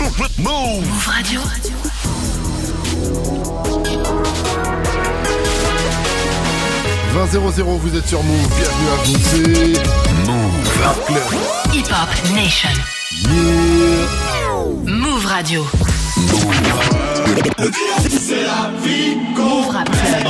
Move Radio. vous êtes sur Move, bienvenue à vous, c'est Move Club. Hip Hop Nation. Yeah. Move Radio. C'est la vie Move Rap Club.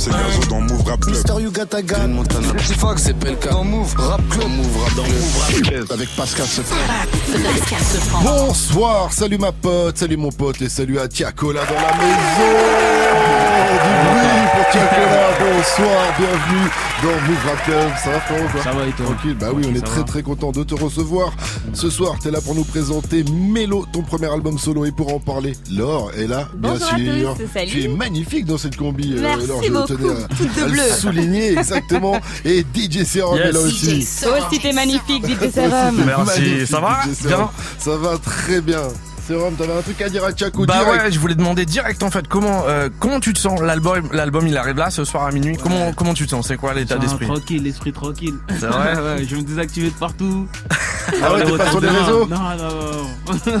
C'est Gazo dans Move Rap Club. Mister Yuga Gun Montana. Petit Fox, c'est Pelka. Dans Move Rap Club. Move Rap dans Move Rap Club. Avec Pascal Sefran. Pascal Sefran. Bonsoir, salut ma pote, salut mon pote et salut à Tiakola dans la maison. Du bruit pour Tiakola, bonsoir, bienvenue dans Move Rap Club. Ça va quoi Ça va et toi Tranquille, bah oui, on est très très content de te recevoir. Ce soir, t'es là pour nous présenter Mélo, ton premier album solo et pour en parler, Laure est là, bien Bonjour à sûr. tous, salut. Tu es magnifique dans cette combi, euh, Merci Laure, je beaucoup, tenais à- toute de à le bleu. souligner exactement. Et DJ Serum Yes. est là aussi. Toi aussi t'es magnifique, DJ Serum. Merci, ça va. Bien Ça va très bien. Serum, t'avais un truc à dire à Bah direct. ouais, je voulais demander direct en fait comment euh, comment tu te sens l'album l'album il arrive là ce soir à minuit. Comment comment tu te sens? C'est quoi l'état d'esprit? Tranquille, l'esprit tranquille. C'est vrai? Ouais, je vais me désactiver de partout. Ah ouais, t'es pas sur les réseaux? Non, non, non.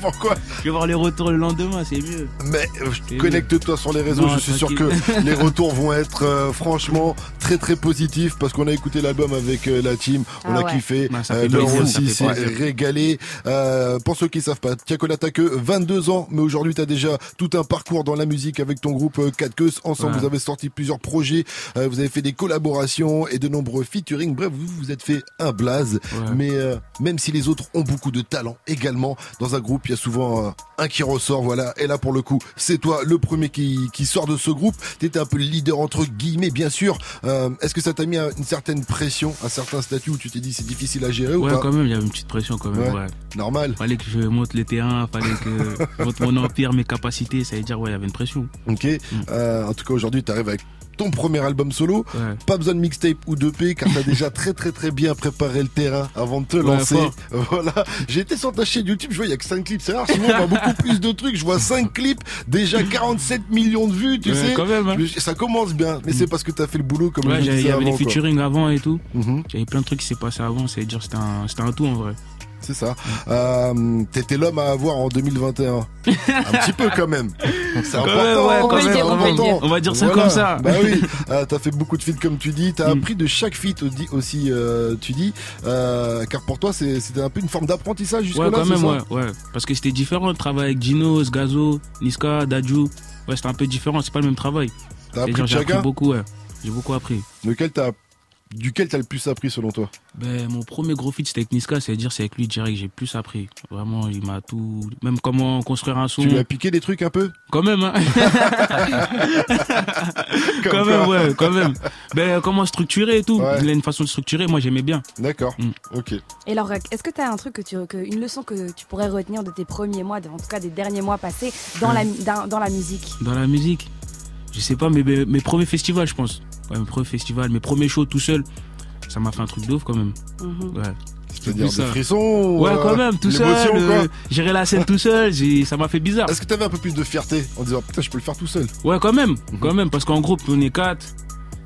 Pourquoi? Je vais voir les retours le lendemain, c'est mieux. Mais euh, Et connecte-toi sur les réseaux, Non, je suis sûr que les retours vont être euh, franchement très très positifs parce qu'on a écouté l'album avec euh, la team, on Ah a ouais. kiffé, Bah, euh, plaisir, aussi s'est régalé. Euh, pour ceux qui savent pas, Tiakola t'as que 22 ans, mais aujourd'hui t'as déjà tout un parcours dans la musique avec ton groupe euh, 4 Queues. Ensemble, Ouais. vous avez sorti plusieurs projets, euh, vous avez fait des collaborations et de nombreux featuring. Bref, vous vous êtes fait un blaze. Ouais. Mais euh, même si les autres ont beaucoup de talent également, dans un groupe, il y a souvent euh, un qui ressort, voilà. Et là, pour le coup, c'est toi le premier qui, qui sort de ce groupe. T'étais un peu le leader entre guillemets, bien sûr. Euh, Est-ce que ça t'a mis une certaine pression, un certain statut où tu t'es dit c'est difficile à gérer ou Ouais, pas quand même, il y avait une petite pression quand même. Ouais. Normal. Fallait que je monte les terrains, fallait que mon empire, mes capacités. Ça veut dire, ouais, il y avait une pression. Ok. Euh, en tout cas, aujourd'hui, t'arrives avec ton premier album solo. Ouais. Pas besoin de mixtape ou de P car t'as déjà très très très bien préparé le terrain avant de te Ouais, lancer. fort. Voilà. J'ai été sur ta chaîne YouTube, je vois il y a que 5 clips, c'est rare, sinon on voit beaucoup plus de trucs. Je vois 5 clips, déjà 47 millions de vues, tu Ouais, sais. quand même, hein. Ça commence bien, mais c'est parce que t'as fait le boulot comme Ouais, je j'avais- disais il y avait quoi. featuring avant et tout. Il y avait plein de trucs qui s'est passé avant. C'est dire, c'était un, c'était un tout en vrai. C'est ça. Euh, T'étais l'homme à avoir en 2021. un petit peu quand même. C'est important. ouais, quand c'est même, on important. va dire ça Voilà. comme ça. Bah oui, euh, t'as fait beaucoup de feats comme tu dis, t'as Mm. appris de chaque feat aussi, euh, tu dis, euh, car pour toi c'était un peu une forme d'apprentissage jusque Ouais, là. quand même, ça ouais, ouais. Parce que c'était différent le travail avec Gino, Gazo, Niska, Dadju. Ouais, c'était un peu différent, c'est pas le même travail. T'as appris beaucoup, ouais. J'ai beaucoup appris. Lequel t'as, duquel t'as le plus appris selon toi? Ben, mon premier gros feat, c'était avec Niska, c'est-à-dire, c'est avec lui direct, j'ai plus appris. Vraiment, il m'a tout. Même comment construire un son. Tu lui as piqué des trucs un peu? Quand même, hein. Comme quand même, ouais, quand même. Ben, comment structurer et tout. Ouais. Il a une façon de structurer, moi, j'aimais bien. D'accord. Mm. Ok. Et alors, est-ce que tu as un truc que tu, que, une leçon que tu pourrais retenir de tes premiers mois, de- en tout cas des derniers mois passés dans, la, dans, dans la musique? Dans la musique, je sais pas, mais mes premiers festivals, je pense. Ouais, mes premiers festivals, mes premiers shows tout seul. Ça m'a fait un truc de ouf quand même. Mhm. Ouais. C'est-à-dire plus des ça. frissons Ouais, euh, quand même, tout seul. euh, gérer la scène tout seul, ça m'a fait bizarre. Est-ce que t'avais un peu plus de fierté en disant putain je peux le faire tout seul? Ouais, quand même, Mhm. quand même, parce qu'en groupe, on est quatre.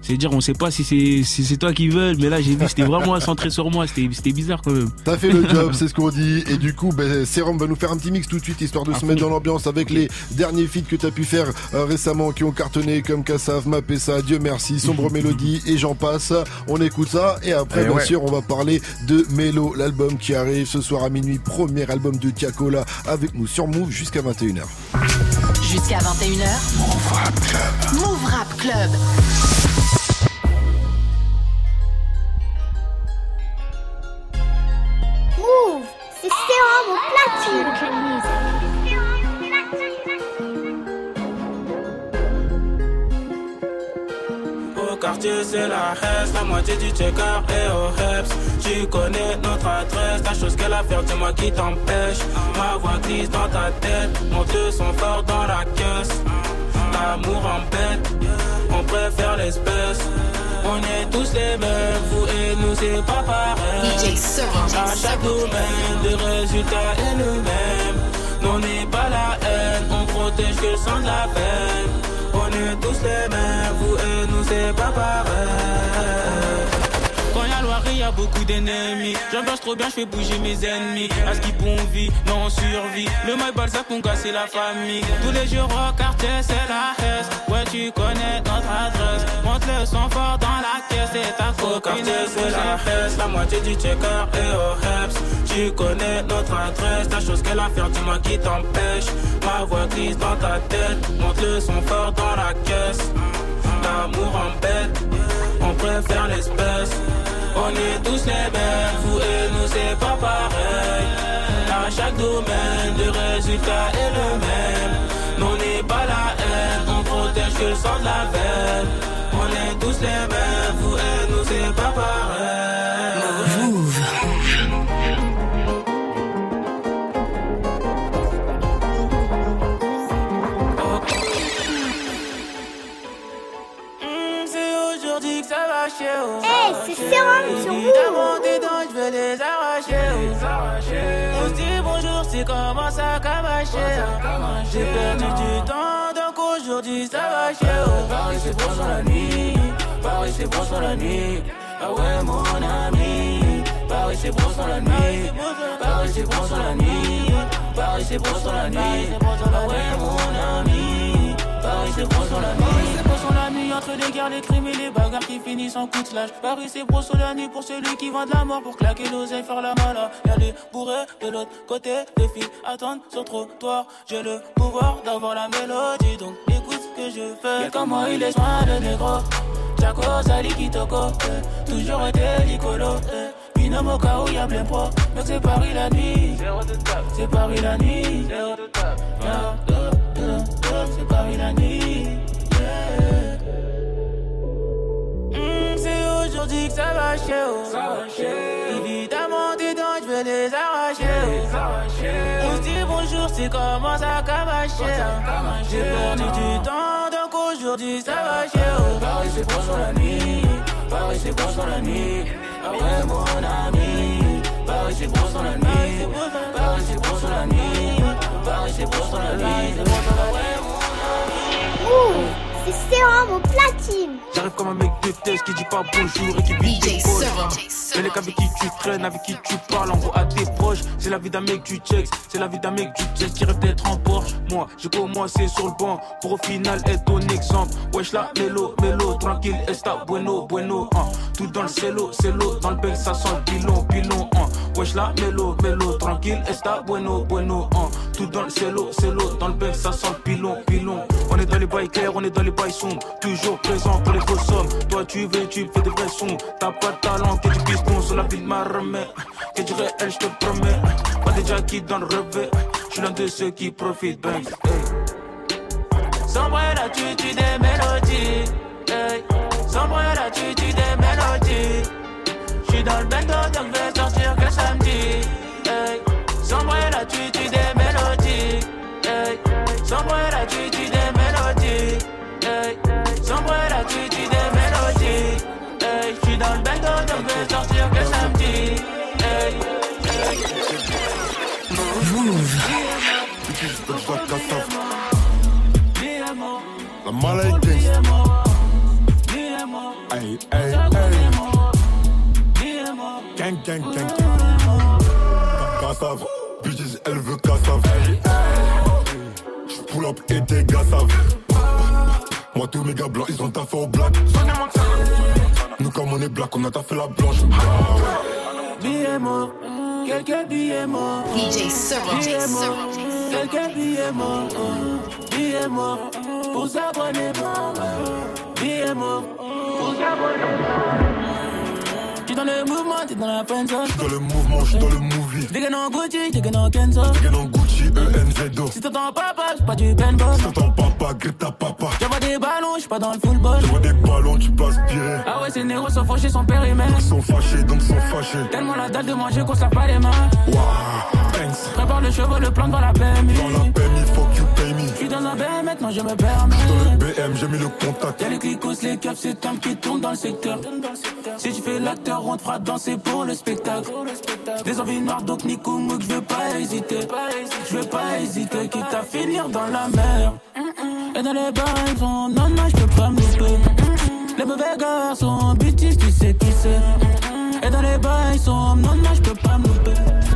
C'est dire, on sait pas si c'est si c'est toi qui veux, mais là, j'ai vu, c'était vraiment centré sur moi, c'était c'était bizarre quand même. T'as fait le job, c'est ce qu'on dit. Et du coup, ben, Serum va nous faire un petit mix tout de suite, histoire de À se fond. mettre dans l'ambiance avec les derniers feats que t'as pu faire euh, récemment, qui ont cartonné comme Kassav, Mapessa, Dieu merci, Sombre Mélodie et j'en passe. On écoute ça. Et après, Eh bien ouais. sûr, on va parler de Mélo, l'album qui arrive ce soir à minuit. Premier album de Tiakola avec nous sur Move jusqu'à 21h. Jusqu'à 21h. Move Rap Club. Move Rap Club. C'est Sérum au platine. Au quartier c'est la Hesse, la moitié du checker et au Heps. Tu connais notre adresse, la chose qu'elle a faire, dis-moi qui t'empêche. Ma voix glisse dans ta tête, mon deux sont forts dans la caisse. L'amour embête, on préfère l'espèce On est tous les mêmes, vous et nous c'est pas pareil à chaque domaine, des résultats et nous-mêmes. Nous, On n'est pas la haine, on protège que le sang de la peine. On est tous les mêmes, vous et nous, c'est pas pareil. A beaucoup d'ennemis. J'ambiance trop bien, je fais bouger mes ennemis. À ce qui bon vie, non on survit. Le mail balzac, mon gars, c'est la famille. Tous les jours au quartier, c'est la haisse. Ouais, tu connais notre adresse. Monte le son fort dans la caisse, c'est ta. Au quartier, c'est la haisse. La moitié du checker et au heps. Tu connais notre adresse. Ta chose qu'elle a faire, dis-moi qui t'empêche. Ma voix glisse dans ta tête. Monte le son fort dans la caisse. L'amour en bête, on préfère l'espèce. On est tous les mêmes, vous et nous c'est pas pareil. À chaque domaine, le résultat est le même. Nous on n'est pas la haine, on protège le sang de la veine. Paris, c'est bon sur la nuit. Paris, c'est bon sur la nuit. Ah ouais, mon ami. Paris, c'est bon sur la nuit. Paris, c'est bon sur la nuit. Paris, c'est bon sur la nuit. Ah ouais, mon ami. Paris, c'est bon sur la nuit. La nuit entre les guerres, les crimes et les bagarres qui finissent en coup de slash. Paris, c'est sur la nuit pour celui qui vend de la mort pour claquer l'oseille, faire la mala. Y'a des bourrés de l'autre côté, les filles attendent sur trottoir. J'ai le pouvoir d'avoir la mélodie, donc que je fais. Et comment il est soin de négro? Chaco, Sali, Kitoko, eh. toujours été licolo. Eh. Binôme au cas où y'a plein pro. Donc c'est Paris la nuit. C'est Paris la nuit. C'est Paris la nuit. Mm, c'est aujourd'hui que ça va chier. Oh. Évidemment, tes dents, je vais les arracher. Oh. C'est comment ça cabacher. J'ai perdu du temps, donc aujourd'hui ça va chier. Oh. Paris, c'est bon sur la nuit. Paris, c'est bon sur la nuit. Ah ouais, mon ami. Paris, c'est bon sur la nuit. Paris, c'est bon sur la nuit. Paris, c'est bon sur la nuit. Ah mon ami. C'est sérum au platine. J'arrive comme un mec de test qui dit pas bonjour et qui poches. Et les avec qui tu traînes, avec qui tu parles, en gros à tes proches. C'est la vie d'un mec du checks, c'est la vie d'un mec du checks qui rêve d'être en Porsche. Moi, j'ai commencé sur le banc pour au final être ton exemple. Wesh la mélo, mélo, tranquille, esta bueno, bueno. Hein. Tout dans le cello, cello, dans le bec ça sent le pilon, pilon. Hein. Wesh la mélo, mélo, tranquille, esta bueno, bueno. Hein. Tout dans le cello, cello, dans le bec ça sent le pilon, pilon. On est dans les bails clairs, on est dans les bails. Toujours présent pour les grosses sommes. Toi tu veux, tu fais des vrais sons. T'as pas de talent, que du piston sur la ville ma remède. Que du réel, je te promets. Pas déjà qui dans le revêt. Je suis l'un de ceux qui profitent, bang. Sombre la tu des mélodies. Hey. Sombre la tu tu des Up et tes gars savent. Moi, tous mes gars blancs, ils ont taffé au black. Nous, comme on est black, on a taffé la blanche. Billets morts, quelques billets morts. DJ Servo. Billets morts, quelques billets morts. Billets morts, pour s'abonner mort. Billets morts, pour s'abonner J'suis dans le mouvement, t'es dans la friend zone. J'suis dans le mouvement, j'suis dans le movie. T'es en Gucci, t'es en Kenzo. T'es en Gucci, ENZO. Si t'entends papa, c'est pas du paintball. Si t'entends papa, Greta papa. J'envoie des ballons, j'suis pas dans le football. J'envoie des ballons, tu passes bien. Ah ouais, ces négros sont fauchés, sont périmètres. Ils sont fâchés, donc sont fâchés. Tellement la dalle de manger qu'on se lave pas les mains. Waouh, Prépare le cheveu, le plan dans la PMI. Dans la PMI, fuck you pay me. J'suis dans un BM, maintenant je me permets. Dans le BM, j'ai mis le contact. Y'a les clicos, les caps, c'est temps qui tourne dans le secteur. Si tu fais l'acteur, on te fera danser pour le spectacle. Des envies noires, donc Nico Mouk, je veux pas hésiter. Je veux pas hésiter, quitte à finir dans la mer. Et dans les bars, ils sont non, non, je peux pas me louper. Les mauvais garçons, bêtises, tu sais qui c'est. Et dans les bails sombres, non, non, je peux pas me louper.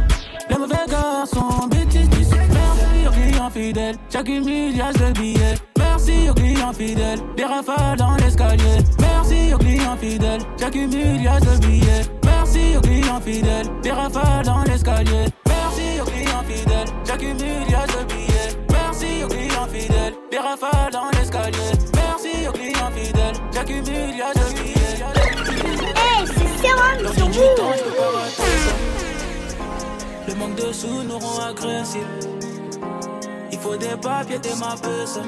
Les mauvais garçons, bêtises, tu sais. Merci aux clients fidèles, j'accumule de billets. Merci aux clients fidèles, des rafales dans l'escalier. Merci aux clients fidèles, j'accumule de billets. Merci aux clients fidèles, des rafales dans l'escalier. Merci aux clients fidèles, j'accumule de billets. Merci aux clients fidèles, des rafales dans l'escalier. Merci aux clients fidèles, j'accumule de billets. Hey, c'est Sérum sur vous Le manque de sous nous rend agressifs. Il faut des papiers, des ma puce.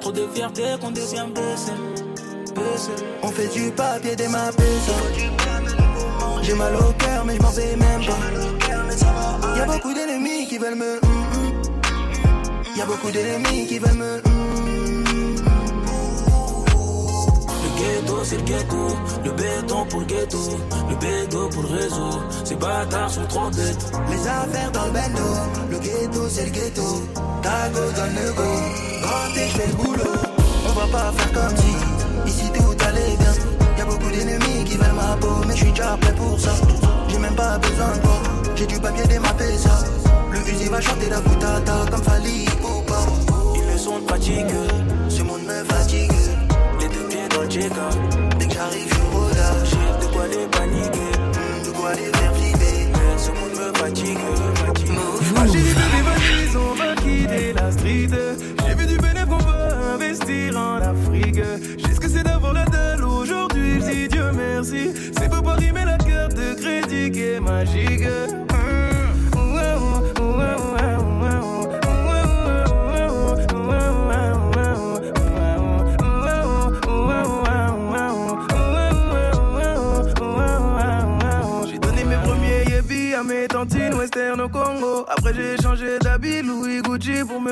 Trop de fierté qu'on devient baissé. On fait du papier, des ma. J'ai mal au cœur, mais je m'en fais même pas. Y'a beaucoup d'ennemis qui veulent me. Y'a beaucoup d'ennemis qui veulent me. Ghetto, c'est le ghetto. Le béton pour le ghetto. Le béton pour le réseau. Ces bâtards sont trop bêtes. Les affaires dans le bendo. Le ghetto, c'est le ghetto. Tago donne le go. Quand je fais le boulot. On va pas faire comme si. Ici tout allait bien. Y'a beaucoup d'ennemis qui veulent ma peau. Mais je suis déjà prêt pour ça. J'ai même pas besoin de. J'ai du papier démappé ça. Le fusil va chanter la boutata comme Fali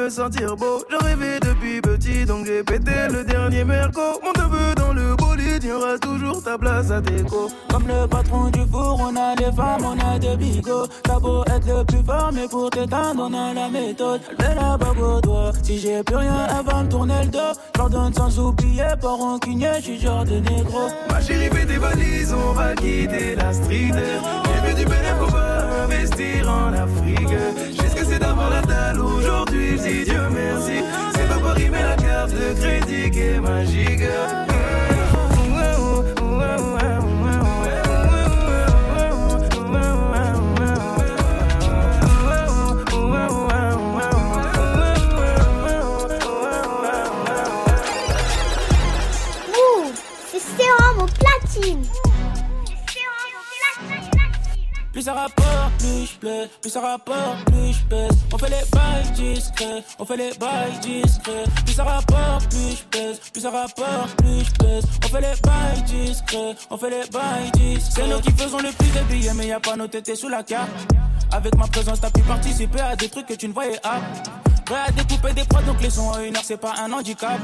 me sentir beau. Je rêvais depuis petit donc j'ai pété le dernier merco. Mon neveu dans le bolide, il y aura toujours ta place à déco. Comme le patron du four, on a des femmes, on a des bigots. T'as beau être le plus fort, mais pour t'éteindre, on a la méthode. Elle met la bague au doigt. Si j'ai plus rien, elle va me tourner le dos. J'ordonne sans oublier, pas rancunier, j'suis genre de négro. Ma chérie fait des valises, on va quitter la street. J'ai vu du bénéfice investir en Afrique. J'ai ce que c'est d'avoir la dalle aujourd'hui, je dis Dieu merci. C'est pas Paris, mais la carte de crédit qui est magique. Ouh, c'est Sérum au platine. Plus ça rapporte, plus Plus ça rapporte, plus je. On fait les bails discrets. On fait les bails discrets. Plus ça rapporte, plus je pèse. Plus ça rapporte, plus je pèse. On fait les bails discrets. On fait les bails discrets. C'est nous qui faisons le plus de billets, mais y a pas nos tétés sous la carte. Avec ma présence, t'as pu participer à des trucs que tu ne voyais pas. Prêt à découper des prods, donc les sons à une heure, c'est pas un handicap.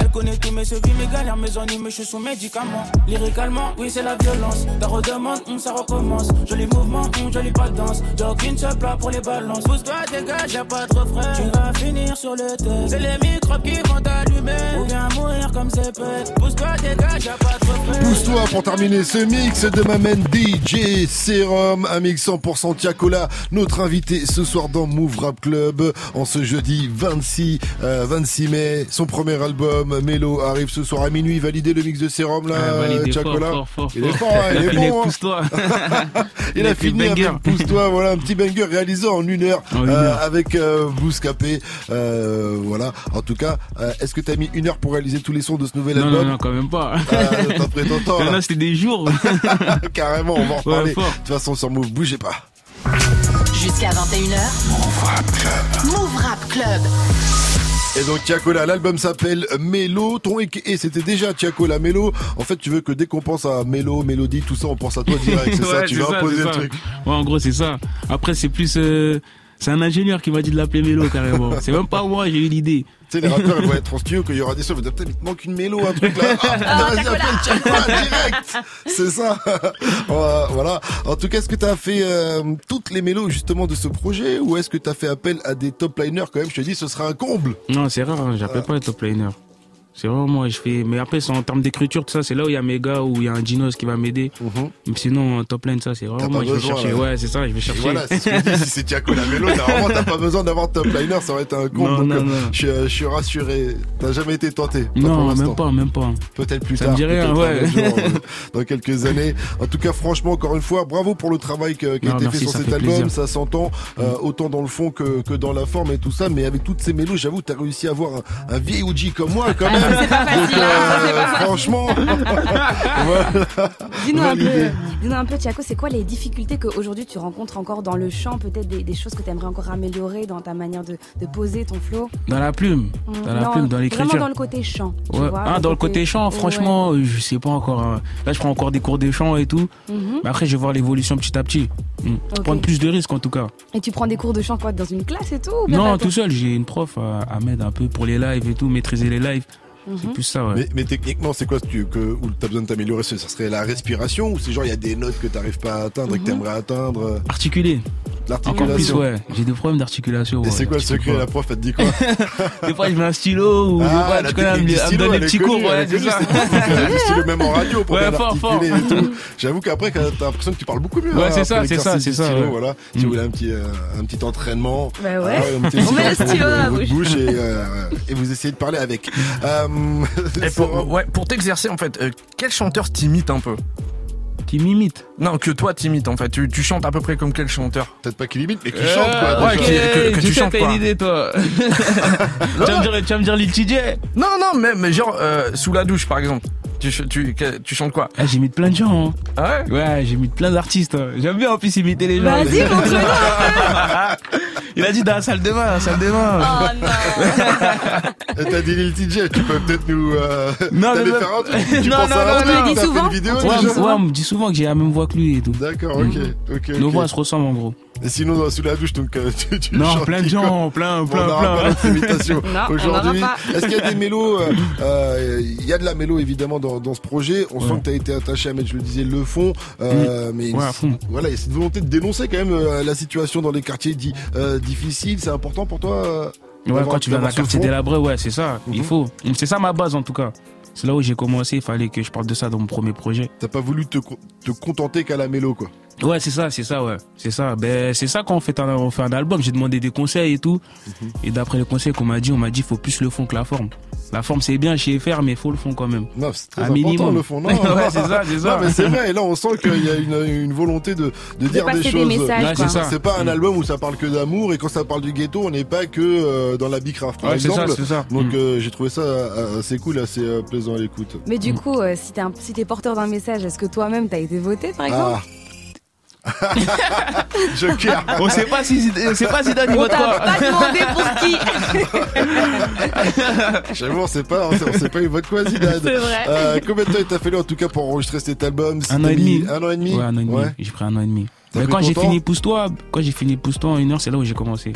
Elle connaît tous mes sevis, mes galères, mes ennuis, je suis sous médicaments. Lyricalement, oui, c'est la violence. Ta redemande, hum, ça recommence. Joli mouvement, hum, jolie pas de danse. Joke une seule plat pour les balances. Pousse-toi, dégage, y'a pas de refrain. Tu vas finir sur le test. C'est les microbes qui vont t'allumer. Ou bien mourir comme c'est pète. Pousse-toi, dégage, y'a pas de refrain. Pousse-toi pour terminer ce mix de ma main DJ Serum, un mix 100% Tiakola, notre invité ce soir dans Move Rap Club, en ce jeudi 26, euh, 26 mai, son premier album, Mélo, arrive ce soir à minuit, validé le mix de Serum là, Ah, fort, fort, fort, il est fort. hein, il, Il a est bon. hein. Pousse-toi. il, Il a a fait fini avec Pousse-toi, voilà, un petit banger réalisé en une heure, En une euh, heure. avec euh, Bouscapé, euh, voilà. En tout cas, euh, est-ce que t'as mis une heure pour réaliser tous les sons de ce nouvel Non, album non, non, quand même pas. T'as pris ton temps, en là. a, c'était des jours. Carrément, on va en reparler. de toute façon, sur Move, bougez pas. Jusqu'à 21h. Move Rap Club. Move Rap Club. Et donc Tiakola, l'album s'appelle Mélo, ton et c'était déjà Tiakola Mélo. En fait, tu veux que dès qu'on pense à Mélo, Mélodie, tout ça, on pense à toi direct, c'est ça, tu vas ça, imposer le ça. truc. Ouais, en gros, c'est ça. Après, c'est plus. euh, c'est un ingénieur qui m'a dit de l'appeler Mélo carrément. C'est même pas moi, j'ai eu l'idée. Tu sais, les rappeurs, ils vont être en studio, qu'il y aura des sons, ils vont dire, il te manque une mélo, un truc là. Ah, putain, vas-y, appelle direct. C'est ça. Voilà. En tout cas, est-ce que tu as fait euh, toutes les mélos justement de ce projet ou est-ce que tu as fait appel à des top liners quand même Je te dis, ce sera un comble. Non, c'est rare, hein, j'appelle pas les top liners. C'est vraiment moi, je fais. Mais après, c'est en termes d'écriture, tout ça, c'est là où il y a mes gars, où il y a un Dinos qui va m'aider. Mais sinon, top line, ça, c'est vraiment moi, je vais chercher. là. Ouais, c'est ça, je vais chercher. Voilà, si c'est Tiago Lamelo, t'as vraiment t'as pas besoin d'avoir top liner, ça aurait été un con. Non, donc, non, euh, non. Je, suis, je suis rassuré. T'as jamais été tenté. Non, même pas, même pas. Peut-être plus Ça tard. me peut-être ouais. jour, euh, dans quelques années. En tout cas, franchement, encore une fois, bravo pour le travail qui a Non, été merci, fait sur cet fait album. plaisir. Ça s'entend euh, autant dans le fond que, que dans la forme et tout ça. Mais avec toutes ces mélos, j'avoue, t'as réussi à avoir un, un vieil OG comme moi, quand même. C'est pas facile, Donc, c'est euh, pas facile. franchement, voilà. Dis-nous un peu, Validé. dis-nous un peu, Tiako, c'est quoi les difficultés qu'aujourd'hui tu rencontres encore dans le chant, peut-être des, des choses que tu aimerais encore améliorer dans ta manière de, de poser ton flow? Dans la plume, dans la Non, plume, dans l'écriture. Vraiment dans le côté chant. tu Ouais. vois, ah, dans le côté chant, Ouais. franchement, euh, je sais pas encore. hein. Là, je prends encore des cours de chant et tout. Mhm. Mais après, je vais voir l'évolution petit à petit. Mm. Ok. Prendre plus de risques en tout cas. Et tu prends des cours de chant quoi dans une classe et tout Non, tout seul, j'ai une prof à, à m'aider un peu pour les lives et tout, maîtriser les lives. C'est Mhm. plus ça, ouais. Mais, mais techniquement, c'est quoi que tu, que, où t'as besoin de t'améliorer Ça serait la respiration ou c'est genre il y a des notes que t'arrives pas à atteindre et que t'aimerais atteindre euh, Articuler. Encore plus, L'articulation. ouais. J'ai des problèmes d'articulation. Et ouais. c'est quoi le secret. La prof, elle te dit quoi Des fois, je mets un stylo ou des Ah, fois, la tu connais, elle me donne des petits cours, ouais, est c'est ça. Le stylo même en radio pour Ouais, bien fort, fort. articuler et tout. J'avoue qu'après, quand t'as l'impression que tu parles beaucoup mieux. Ouais, hein, c'est ça, c'est ça, c'est ça, stylo, ouais. Voilà. Si vous Mm. voulez un petit, euh, un petit entraînement. Bah ouais. ah un petit On met le stylo la votre bouche. et, euh, et vous essayez de parler avec. Euh, pour, ouais, t'exercer, en fait, quel chanteur t'imite un peu? Qui m'imite Non, que toi t'imites en fait. Tu, tu chantes à peu près comme quel chanteur? Peut-être pas qu'il imite, mais qui Euh, chante quoi. ouais, que- que tu chantes, quoi. une idée, toi. tu, vas me dire, tu vas me dire Lil TJ Non, non, mais, mais genre euh, sous la douche par exemple. Tu, chantes quoi? Ah, J'imite plein de gens. hein. Ah ouais? Ouais, j'imite plein d'artistes. J'aime bien en plus imiter les gens. Vas-y, montre-nous Il a dit dans la salle de bain, la salle de bain. Oh non T'as dit Lil TJ, tu peux peut-être nous. Euh, Non, mais- faire un truc. Tu Non, non, non, un on truc, te le dit souvent une vidéo Ouais, on me dit souvent que j'ai la même voix que lui et tout. D'accord, ok, ok. Nos voix se ressemblent en gros. Et sinon, dans- sous la douche, donc euh, tu, tu Non, chantes plein de gens, plein, On plein, n'aura pas plein. on aujourd'hui. Est-ce qu'il y a des mélos euh, euh, Il y a de la mélo évidemment dans, dans ce projet. On Ouais. sent que tu as été attaché à mettre, je le disais, le fond. Euh, Mais Ouais, fond. voilà, il y a cette volonté de dénoncer quand même euh, la situation dans les quartiers dits euh, difficiles. C'est important pour toi euh, Ouais, quand tu viens d'un d'avoir ce quartier délabré, ouais, c'est ça. Il Mhm. faut. C'est ça ma base en tout cas. C'est là où j'ai commencé. Il fallait que je parle de ça dans mon premier projet. T'as pas voulu te, co- te contenter qu'à la mélo, quoi. Ouais, c'est ça, c'est ça, ouais. C'est ça. Ben, c'est ça quand on fait un, on fait un album. J'ai demandé des conseils et tout. Mhm. Et d'après les conseils qu'on m'a dit, on m'a dit faut plus le fond que la forme. La forme, c'est bien, sais faire, mais il faut le fond quand même. Non, c'est très Un important minimum. le fond. Non, Ouais, c'est ça, c'est ça. Non, mais c'est vrai. Et là, on sent qu'il y a une, une volonté de, de dire des choses. Ouais, c'est ça. C'est pas un Mm. album où ça parle que d'amour et quand ça parle du ghetto, on n'est pas que euh, dans la bicraft par Ouais, c'est ça, exemple. c'est ça. Donc Mm. euh, j'ai trouvé ça euh, assez cool, assez euh, plaisant à l'écoute. Mais du Mm. coup, euh, si t'es si t'es porteur d'un message, est-ce que toi-même t'as été voté par exemple? Ah. Joker. On sait pas si, on sait pas si Zidane vote t'a quoi. pas demandé pour qui J'avoue, on sait pas, on sait, on sait pas il vote quoi Zidane. C'est vrai. Euh, combien de temps il t'a fallu en tout cas pour enregistrer cet album Si Un an et mis- demi. Un an et demi. Ouais, un an et demi. Ouais. J'ai pris un an et demi. Mais quand j'ai fini Pousse-toi, quand j'ai fini Pousse-toi en une heure, c'est là où j'ai commencé.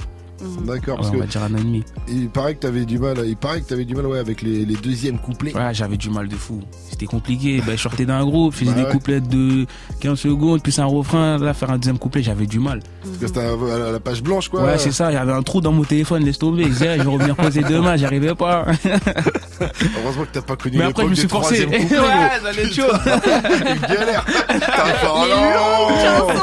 D'accord, Ouais, parce on va que dire un an et demi. il paraît que t'avais du mal. Il paraît que t'avais du mal, ouais, avec les, les deuxièmes couplets. Ouais, j'avais du mal de fou. C'était compliqué. Ben, je sortais d'un groupe, je faisais Bah des ouais. couplets de 15 secondes, plus un refrain. Là, faire un deuxième couplet, j'avais du mal. Parce que c'était à la- la page blanche, quoi. Ouais, c'est ça. Il y avait un trou dans mon téléphone, laisse tomber. Je disais, je vais revenir poser demain, j'y arrivais pas. Heureusement que t'as pas connu Mais après, je me suis forcé. Ouais, ça allait être chaud. Une galère. T'as oh non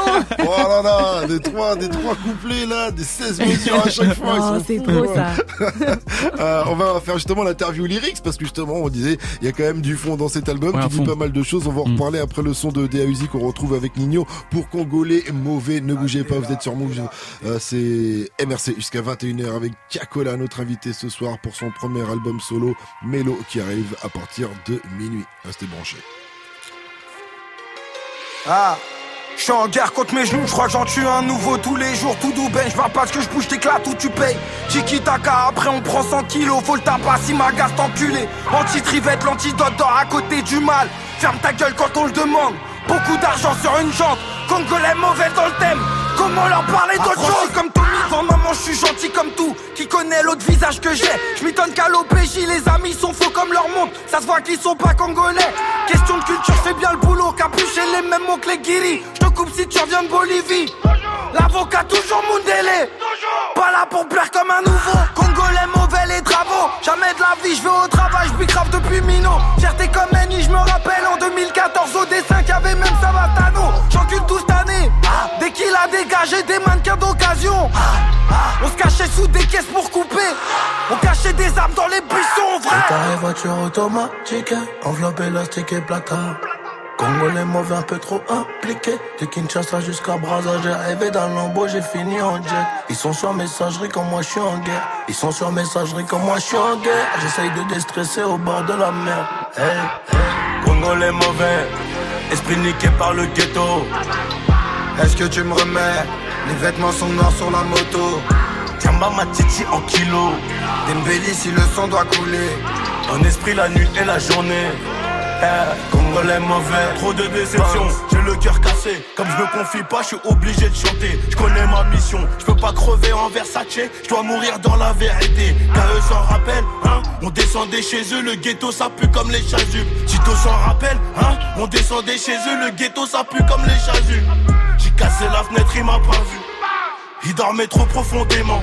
Oh là là, des trois, des trois couplets là, des 16 mesures à chaque fois. ils Oh, sont c'est fous, trop quoi. ça. Euh, on va faire justement l'interview lyrics parce que justement on disait il y a quand même du fond dans cet album Ouais, qui dit fond. pas mal de choses. On va en Mm. reparler après le son de DAUZI qu'on retrouve avec Nino pour Congolais mauvais. Ne bougez pas, vous êtes sur Move. Euh, c'est MRC jusqu'à 21h avec Tiakola, notre invité ce soir pour son premier album solo Mélo qui arrive à partir de minuit. Restez branchés. Ah, je suis en guerre contre mes genoux, je crois j'en tue un nouveau tous les jours, tout doux ben, je vois pas ce que je bouge, t'éclates ou tu payes. Tiki taka, après on prend 100 kilos, faut le tabac si ma gaze t'enculé. Anti-trivette, l'antidote dort à côté du mal. Ferme ta gueule quand on le demande. Beaucoup d'argent sur une jante, Congolais mauvais dans le thème. Comment leur parler d'autre chose comme Tommy Devant maman, je suis gentil comme tout. Qui connaît l'autre visage que j'ai Je m'étonne qu'à l'OPJ, les amis sont faux comme leur montre. Ça se voit qu'ils sont pas congolais. Question de culture, fais bien le boulot. Capuché les mêmes mots que les guiris. Je te coupe si tu reviens de Bolivie. L'avocat toujours Mundele. Pas là pour plaire comme un nouveau. Congolais mauvais les travaux. Jamais de la vie, je vais au travail, je grave depuis Mino. Fierté comme Annie, je me rappelle en 2014 au dessin qu'il y avait même Savatano. J'encule tout cette année. Dès qu'il a dégagé des mannequins d'occasion. On se cachait sous des caisses pour couper. On cachait des armes dans les buissons, vrai. T'arrives voiture automatique, enveloppe élastique et platane. Congolais mauvais un peu trop impliqué De Kinshasa jusqu'à Brazza J'ai rêvé d'un lambeau, j'ai fini en jet Ils sont sur messagerie comme moi je suis en guerre Ils sont sur messagerie comme moi je suis en guerre J'essaye de déstresser au bord de la mer hey, hey. Congolais mauvais Esprit niqué par le ghetto Est-ce que tu me remets? Les vêtements sont noirs sur la moto. Tiens ma titi en kilo. Dembélé si le sang doit couler. En esprit la nuit et la journée. Eh, Congolais mauvais, trop de déception, j'ai le cœur cassé. Comme je me confie pas, je suis obligé de chanter. Je connais ma mission, je peux pas crever en Versace, je dois mourir dans la vérité. eux s'en rappelle, hein. On descendait chez eux, le ghetto ça pue comme les chasubles. Tito s'en rappelle, hein. On descendait chez eux, le ghetto ça pue comme les chasubles. J'ai cassé la fenêtre, il m'a pas vu. Il dormait trop profondément.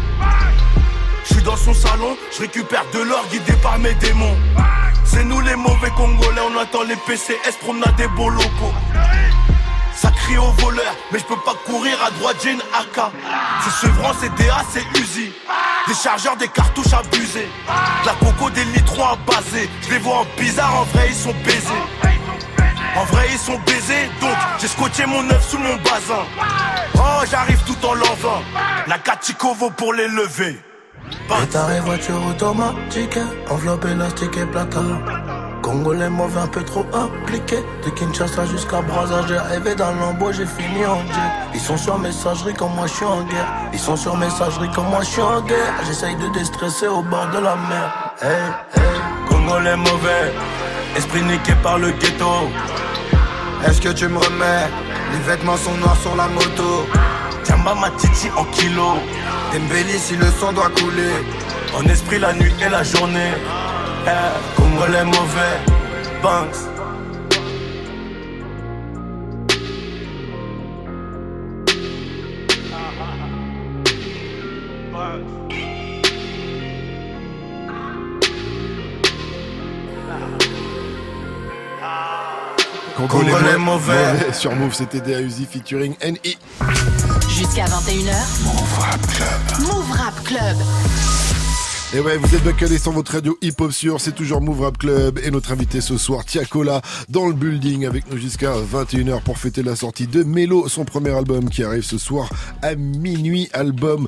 Je suis dans son salon, je récupère de l'or guidé par mes démons. C'est nous les mauvais Congolais, on attend les PCS, promenade des beaux locaux. Ça crie au voleur, mais je peux pas courir à droite, j'ai une AK. C'est Chevron, c'est DA, c'est Uzi. Des chargeurs, des cartouches abusées. la coco, des litrons à baser. Je les vois en bizarre, en vrai, ils sont baisés. En vrai, ils sont baisés, donc j'ai scotché mon œuf sous mon bazin. Oh, j'arrive tout en l'envant. La Katikovo pour les lever. Et voiture automatique, enveloppe élastique et platane. Congolais mauvais un peu trop impliqué De Kinshasa jusqu'à Brazza J'ai rêvé d'un lambeau, j'ai fini en jet Ils sont sur messagerie comme moi je suis en guerre Ils sont sur messagerie comme moi je suis en guerre J'essaye de déstresser au bord de la mer Hey, hey Congolais mauvais Esprit niqué par le ghetto. Est-ce que tu me remets? Les vêtements sont noirs sur la moto. Tiens ma titi en kilo. Dembélé si le sang doit couler. En esprit la nuit et la journée. Eh, Congolais mauvais. Banks Congolais mauvais. mauvais. Sur Move, c'était DAUZI featuring NI. Jusqu'à 21h. Move Rap Club. Move Rap Club. Et ouais, vous êtes bien sur votre radio hip-hop sur, c'est toujours Move Rap Club et notre invité ce soir, Tiakola, dans le building avec nous jusqu'à 21h pour fêter la sortie de Melo, son premier album qui arrive ce soir à minuit, album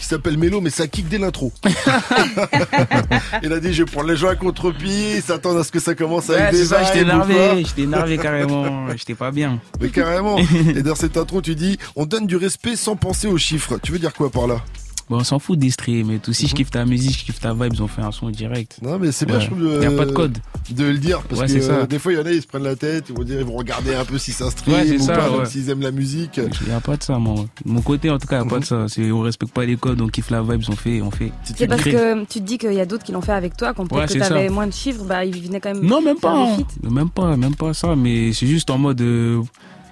qui s'appelle Mélo, mais ça kick dès l'intro. il a dit, je vais prendre les gens à contre-pied, s'attendre à ce que ça commence avec des ça, j'étais énervé, j'étais énervé carrément, j'étais pas bien. Mais carrément. Et dans cette intro, tu dis, on donne du respect sans penser aux chiffres. Tu veux dire quoi par là? Bon, on s'en fout des streams mais tout. Si je mhm. kiffe ta musique, je kiffe ta vibe, ils ont fait un son direct. Non, mais c'est bien, je trouve. De, y a pas de code. De le dire. Parce que ça. des fois, il y en a, ils se prennent la tête, ils vont dire, ils vont regarder un peu si ça stream ou ça, pas, s'ils aiment la musique. Il n'y a pas de ça, moi. De mon côté, en tout cas, il n'y a pas de ça. C'est, on respecte pas les codes, on kiffe la vibe, on fait, on fait. C'est parce que tu te dis qu'il y a d'autres qui l'ont fait avec toi, quand peut-être que t'avais moins de chiffres, bah, ils venaient quand même. Non, même pas. Hein. Même pas, même pas ça, mais c'est juste en mode, euh,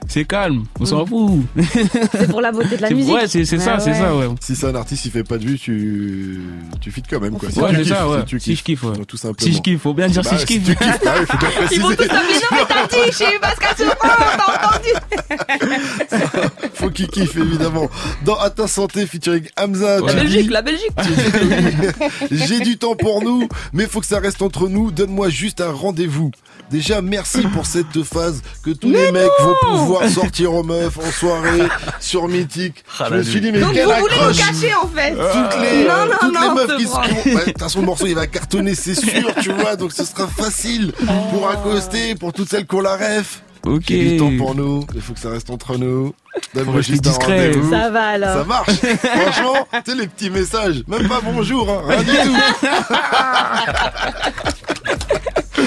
c'est calme, on s'en mm. fout. C'est pour la beauté de la musique. Ouais, c'est ça, c'est ça, ouais. Si c'est un artiste, il fait pas de vue, tu, tu fites quand même, quoi. Si ouais, c'est ça, ouais. Si, je kiffe, ouais. Tout simplement. Si je kiffe, faut bien dire si bah, je kiffe. Si tu kiffes, bah, faut bien préciser. Ils vont tous t'appeler, non, mais t'as dit, suis Pascal t'as entendu. faut qu'il kiffe, évidemment. Dans À ta santé, featuring Hamza. La Belgique, la Belgique. J'ai du temps pour nous, mais faut que ça reste entre nous. Donne-moi juste un rendez-vous. Déjà, merci pour cette phase que tous les mecs vont pouvoir sortir aux meufs en soirée sur Mythique. Ah, je me suis dit, mais Donc vous voulez nous cacher en fait Toutes les, non, non, toutes les meufs qui se De toute façon, le morceau il va cartonner, c'est sûr, tu vois. Donc ce sera facile pour accoster, pour toutes celles qu'on la ref. Ok. du temps pour nous. Il faut que ça reste entre nous. Donne-moi juste discret. Ça va alors. Ça marche. Franchement, tu sais, les petits messages. Même pas bonjour, hein. Rien du tout.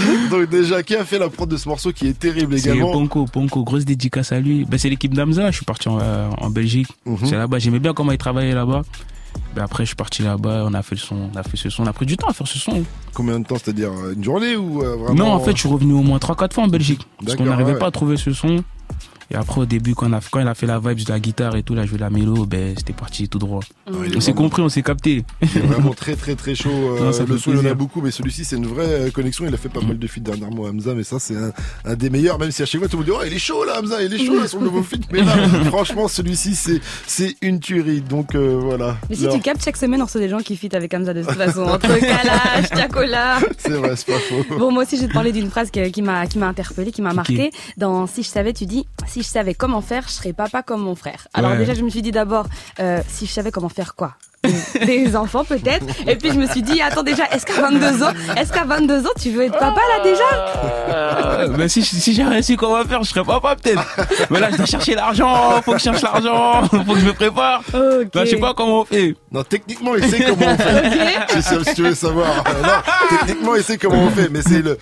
Donc déjà, qui a fait la prod de ce morceau qui est terrible également C'est Ponko, Ponko, grosse dédicace à lui. Ben, c'est l'équipe d'Amza, je suis parti en, euh, Belgique. Mhm. C'est là-bas, j'aimais bien comment il travaillait là-bas. Ben après, je suis parti là-bas, on a fait le son, on a fait ce son, on a pris du temps à faire ce son. Combien de temps, c'est-à-dire une journée ou euh, vraiment Non, en fait, je suis revenu au moins 3-4 fois en Belgique. Parce qu'on n'arrivait pas à trouver ce son. Et après, au début, quand, on a, quand il a fait la vibe de la guitare et tout, là, joué la mélo, ben, c'était parti tout droit. on s'est compris, on s'est capté. Il est vraiment très très très chaud. euh, Non, ça le son, il y en a beaucoup, mais celui-ci, c'est une vraie euh, connexion. Il a fait pas mal de feats dernièrement, Hamza, mais ça, c'est un, un des meilleurs, même si à chaque fois, tout le monde dit, oh, il est chaud là, Hamza, il est chaud là, son nouveau feat. Mais là, franchement, celui-ci, c'est, c'est une tuerie. Donc, euh, voilà. Mais si Alors, tu captes, chaque semaine, on reçoit des gens qui fit avec Hamza de toute façon. Entre Kalash, Chacola. C'est vrai, c'est pas faux. Bon, moi aussi, je vais te parler d'une phrase qui m'a qui m'a interpellée, qui m'a marqué. Dans Si je savais, tu dis Si je savais comment faire, je serais papa comme mon frère. Alors Ouais. déjà, je me suis dit d'abord euh, Si je savais comment faire quoi? Des, enfants peut-être. Et puis je me suis dit attends déjà, est-ce qu'à 22 ans, est-ce qu'à 22 ans tu veux être papa là déjà? Euh, ben, si, si j'ai réussi comment faire, je serais papa peut-être. Mais là, je dois chercher l'argent, faut que je cherche l'argent, faut que je me prépare. Là, je sais pas comment on fait. Non, techniquement, il sait comment on fait. si, si tu veux savoir. Euh, non, techniquement, il sait comment on fait, mais c'est le,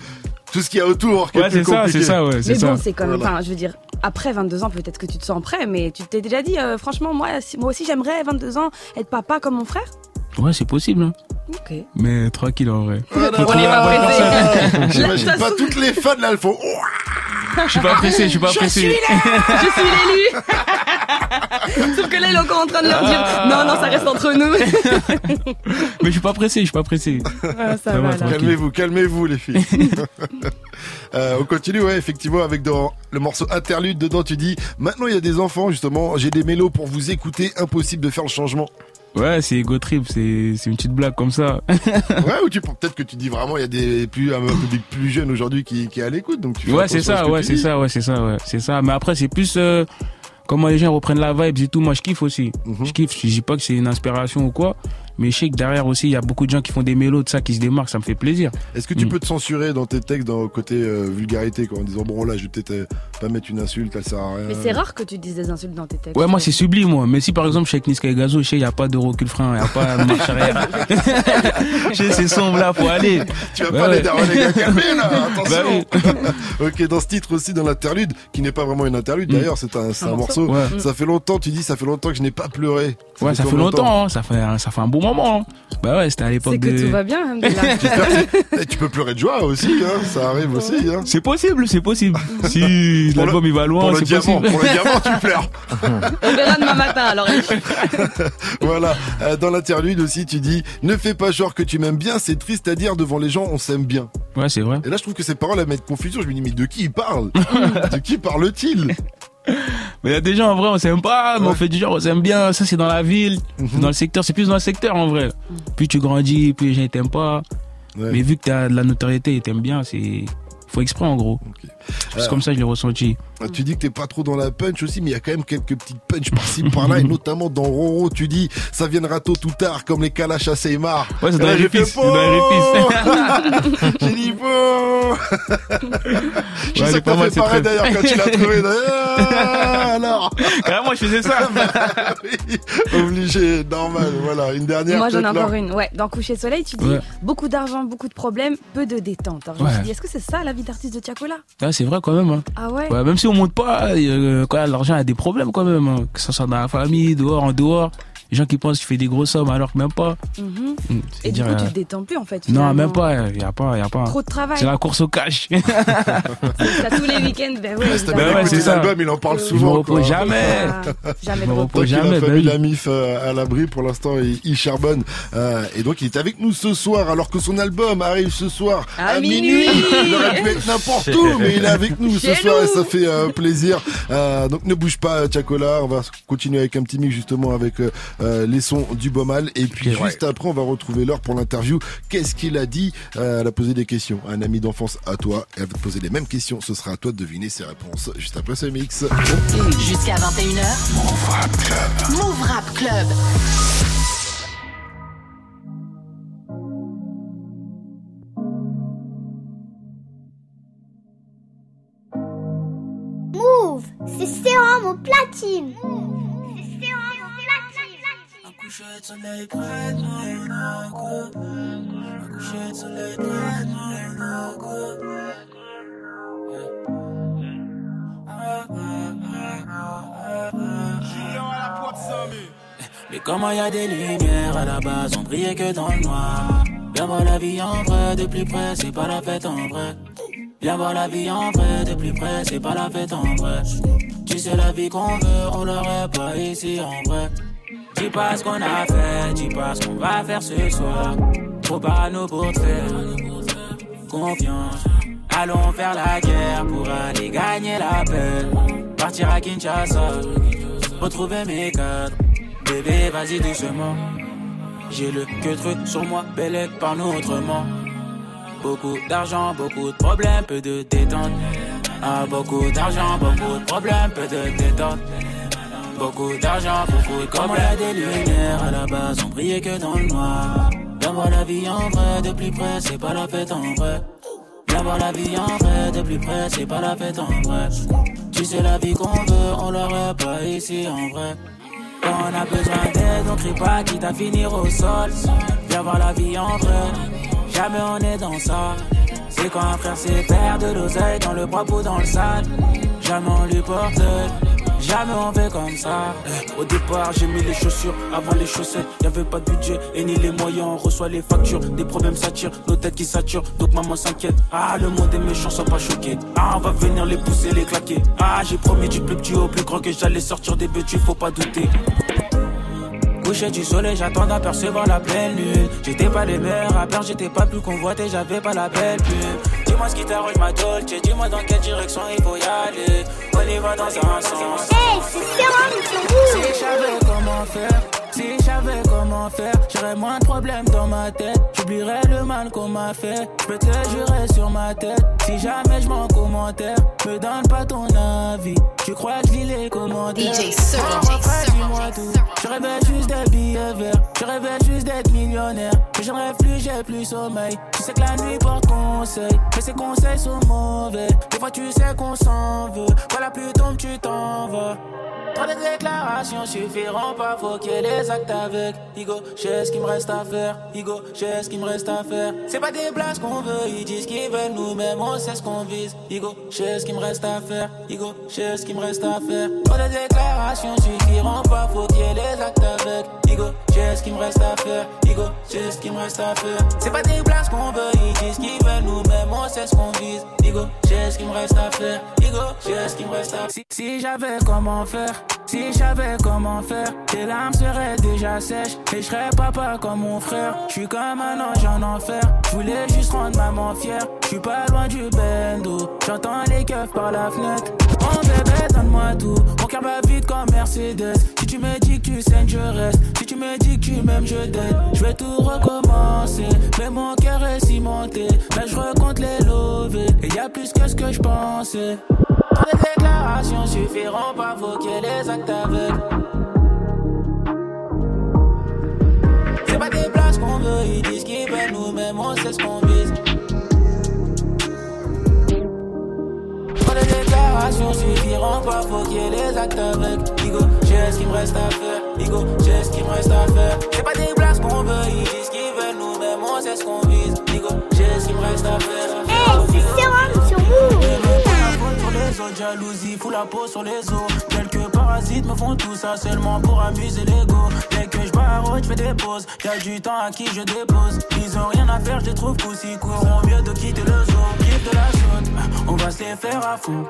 tout ce qu'il y a autour qui est Ouais, plus c'est ça, compliqué. c'est ça, ouais, Mais c'est ça. bon, c'est comme, Voilà. enfin, je veux dire, après 22 ans, peut-être que tu te sens prêt, mais tu t'es déjà dit, euh, franchement, moi, si- moi aussi, j'aimerais 22 ans être papa comme mon frère. Ouais, c'est possible. Hein. Ok. Mais tranquille en vrai. Voilà, voilà. J'imagine pas toutes les fans là, elles font. Je suis pas pressé, je suis pas Je pressé. suis là Je suis l'élu Sauf que là, il est encore en train de leur dire Non, non, ça reste entre nous. Mais je suis pas pressé, je suis pas pressé. Ah, ça Ça va, va, là. tranquille. Calmez-vous, calmez-vous les filles. Euh, on continue, ouais, effectivement, avec dans le morceau interlude dedans, tu dis maintenant il y a des enfants, justement, j'ai des mélos pour vous écouter, impossible de faire le changement. Ouais, c'est Ego Trip, c'est c'est une petite blague comme ça. Ouais, ou tu peut-être que tu dis vraiment il y a des plus un public plus jeune aujourd'hui qui, qui est à l'écoute, donc tu Ouais, c'est ça, ce ouais, c'est ça, ouais, c'est ça, ouais, c'est ça. Mais après, c'est plus euh, comment les gens reprennent la vibe et tout. Moi, je kiffe aussi. Mhm. Je kiffe. Je dis pas que c'est une inspiration ou quoi, mais je sais que derrière aussi, il y a beaucoup de gens qui font des mélos de ça, qui se démarquent. Ça me fait plaisir. Est-ce que tu Mm. peux te censurer dans tes textes, dans le côté euh, vulgarité, quoi, en disant bon là je vais peut-être euh, pas mettre une insulte, ça sert à rien. Mais c'est rare que tu dises des insultes dans tes textes. Ouais, moi, c'est sublime, moi. Mais si par exemple, avec Niska et Gazo, je sais, il n'y a pas de recul frein, il n'y a pas de marche arrière. je sais, c'est sombre là, faut aller. Tu vas Bah pas ouais. les darons, les gars, calmez là, attention. Bah ok, dans ce titre aussi, dans l'interlude, qui n'est pas vraiment une interlude Mm. d'ailleurs, c'est un, c'est un, Un morceau. morceau. Ouais. Ça fait longtemps, tu dis, ça fait longtemps que je n'ai pas pleuré. Ouais, ça fait longtemps, hein. ça, fait, un- ça fait un bon moment. Bah ouais, c'était à l'époque C'est que de. tout va bien. Eh, tu peux pleurer de joie aussi, hein, ça arrive aussi. Hein. C'est possible, c'est possible. Si l'album il va loin, Pour le c'est diamant, possible. pour le diamant, tu pleures. On verra demain matin, alors. voilà. Euh, dans l'interlude aussi, tu dis, ne fais pas genre que tu m'aimes bien, c'est triste à dire devant les gens, on s'aime bien. Ouais, c'est vrai. Et là, je trouve que ces paroles elles mettent confusion. Je me dis, mais de qui il parle De qui parle-t-il Mais il y a des gens en vrai, on s'aime pas, mais on fait du genre, on s'aime bien. Ça, c'est dans la ville, Mhm. dans le secteur, c'est plus dans le secteur en vrai. Plus tu grandis, plus les gens ils t'aiment pas. Ouais. Mais vu que t'as de la notoriété et t'aimes bien, c'est. Faut exprès en gros. C'est comme ça que je l'ai ressenti. Ah, Tu dis que t'es pas trop dans la punch aussi, mais il y a quand même quelques petites punch par-ci par-là, et notamment dans Roro, tu dis ça viendra tôt ou tard, comme les Kalash à Seymar. Ouais, c'est Et dans les répices, dans les faux J'ai dit faux Je Ouais, sais pas mal, pareil très- d'ailleurs quand tu l'as trouvé. Ah, alors Carrément, je faisais ça. Oui, Obligé, normal, voilà. Une dernière. Moi, j'en ai encore une. Ouais, dans Coucher Soleil, tu dis Ouais. beaucoup d'argent, beaucoup de problèmes, peu de détente. Alors, je me suis dit, est-ce que c'est ça la vie d'artiste de Tiakola? C'est vrai quand même. Hein. Ah ouais, Ouais, même si on monte pas, euh, l'argent a des problèmes quand même. hein. Que ce soit dans la famille, dehors, en dehors. Les gens qui pensent que tu fais des grosses sommes alors que même pas. Mhm. C'est Et du dire, coup, tu euh, te détends plus en fait. Non, même pas. Il y a pas, y a pas. Trop de travail. C'est la course au cash. T'as tous les week-ends, ben ouais. Évidemment. bien ouais, écouté c'est ça. l'album, il en parle Je me je me souvent. repose quoi. jamais. Ah, jamais Je me repos. repose jamais. famille oui. la MIF euh, à l'abri pour l'instant il, charbonne Euh, et donc il est avec nous ce soir alors que son album arrive ce soir À minuit. il aurait pu être n'importe où mais il est avec nous ce soir et ça fait euh, plaisir Euh, donc ne bouge pas Chacola on va continuer avec un petit mix justement avec euh, euh, les sons du Bomal et puis ouais. juste après on va retrouver l'heure pour l'interview qu'est-ce qu'il a dit? Euh, elle a posé des questions à un ami d'enfance à toi et elle va te poser les mêmes questions ce sera à toi de deviner ses réponses juste après ce mix Jusqu'à 21h. Move Rap Club. Move Rap Club. Move, c'est sérum au platine. C'est coucher de soleil près de encore. Un coucher de soleil près de encore. Mais comment y a des lumières à la base, on brillait que dans le noir. Viens voir la vie en vrai, de plus près, c'est pas la fête en vrai. Viens voir la vie en vrai, de plus près, c'est pas la fête en vrai. Tu c'est la vie qu'on veut, on l'aurait pas ici en vrai. Dis pas ce qu'on a fait, dis pas ce qu'on va faire ce soir. Trop nous pour te faire confiance. Allons faire la guerre pour aller gagner la paix. Partir à Kinshasa, retrouver mes cadres. Bébé, vas-y doucement. J'ai le que truc sur moi, belle par-nous autrement. Beaucoup d'argent, beaucoup de problèmes, peu de détente. Ah, beaucoup d'argent, beaucoup de problèmes, peu de détente. Beaucoup d'argent, beaucoup Comme on a des lumières à la base, on brillait que dans le noir. Viens voir la vie en vrai, de plus près, c'est pas la fête en vrai. Viens voir la vie en vrai, de plus près, c'est pas la fête en vrai. Tu sais la vie qu'on veut, on l'aurait pas ici en vrai. Quand on a besoin d'aide, on crie pas quitte à finir au sol. Viens voir la vie en vrai, jamais on est dans ça. C'est quand un frère sait faire de l'oseille dans le propos dans le sale. Jamais on lui porte Jamais on fait comme ça. Au départ, j'ai mis les chaussures avant les chaussettes. Y'avait pas de budget et ni les moyens. On reçoit les factures. Des problèmes s'attirent, nos têtes qui saturent. Donc maman s'inquiète. Ah, le monde est méchant, sois pas choqué. Ah, on va venir les pousser, les claquer. Ah, j'ai promis du plus petit au plus grand que j'allais sortir des bêtus, faut pas douter. Coucher du soleil, j'attends d'apercevoir la pleine lune. J'étais pas les meilleurs rappeurs, j'étais pas plus convoité, j'avais pas la belle plume. Dis-moi ce qui t'arrange ma dolce, dis-moi dans quelle direction il faut y aller. On y va dans un sens. Hey, c'est Si je savais comment faire, si je savais comment faire, j'aurais moins de problèmes dans ma tête. J'oublierais le mal qu'on m'a fait. Je peux te jurer sur ma tête. Si jamais je m'en commentaire, me donne pas ton avis. Tu crois que je les commentaires? DJ dis-moi tout. Je rêvais juste d'être billets verts. Je rêvais juste d'être millionnaire. Mais je rêve plus, j'ai plus sommeil. Tu sais que la nuit porte conseil. Mais ces conseils sont mauvais. Des fois, tu sais qu'on s'en veut. Voilà, plus tombe, tu t'en vas. Trop de déclarations suffiront pas, faut qu'il y ait les actes avec. Igo, j'ai ce qu'il me reste à faire. Igo, j'ai ce qu'il me reste à faire. C'est pas des places qu'on veut, ils disent qu'ils veulent nous-mêmes, on sait ce qu'on vise. Igo, j'ai ce qu'il me reste à faire. Igo, j'ai ce qu'il me reste à faire. De déclarations suffiront pas, faut qu'il y ait les actes avec. Igo, j'ai ce qu'il me reste à faire. Igo, j'ai ce qu'il me reste à faire. C'est pas des places qu'on veut, ils disent qu'ils veulent nous-mêmes, on sait ce qu'on vise. Igo, j'ai ce qu'il me reste à faire. Igo, j'ai ce qu'il me reste à faire. Si, j'avais comment faire. Si j'avais comment faire, tes larmes seraient déjà sèches. Et je serais papa comme mon frère. Je suis comme un ange en enfer. Je voulais juste rendre maman fière. Je suis pas loin du bendo. J'entends les keufs par la fenêtre. Mon bébé, donne-moi tout. Mon cœur bat vite comme Mercedes. Si tu me dis que tu saignes, je reste. Si tu me dis que tu m'aimes, je t'aide. Je vais tout recommencer. Mais mon cœur est cimenté. Là, je recompte les lovés. A plus que ce que je pensais. De déclarations suffiront pas, faut ait les actes avec. C'est pas des places qu'on veut, ils disent qu'ils veulent nous-mêmes, on sait ce qu'on vise. De déclarations suffiront pas, faut ait les actes avec. Igo, j'ai ce qu'il me reste à faire. Igo, j'ai ce qu'il me reste à faire. C'est pas des places qu'on veut, ils disent qu'ils veulent nous-mêmes, on sait ce qu'on vise. Igo, j'ai ce qu'il me reste à faire. Hey, c'est sur jalousie, fout la peau sur les os. Quelques parasites me font tout ça seulement pour amuser l'ego. Dès que je barre, je fais des pauses. Y'a du temps à qui je dépose. Ils ont rien à faire, je les trouve coussi. Courront mieux de quitter le zoo. Quitte de la chaude, on va se les faire à fond.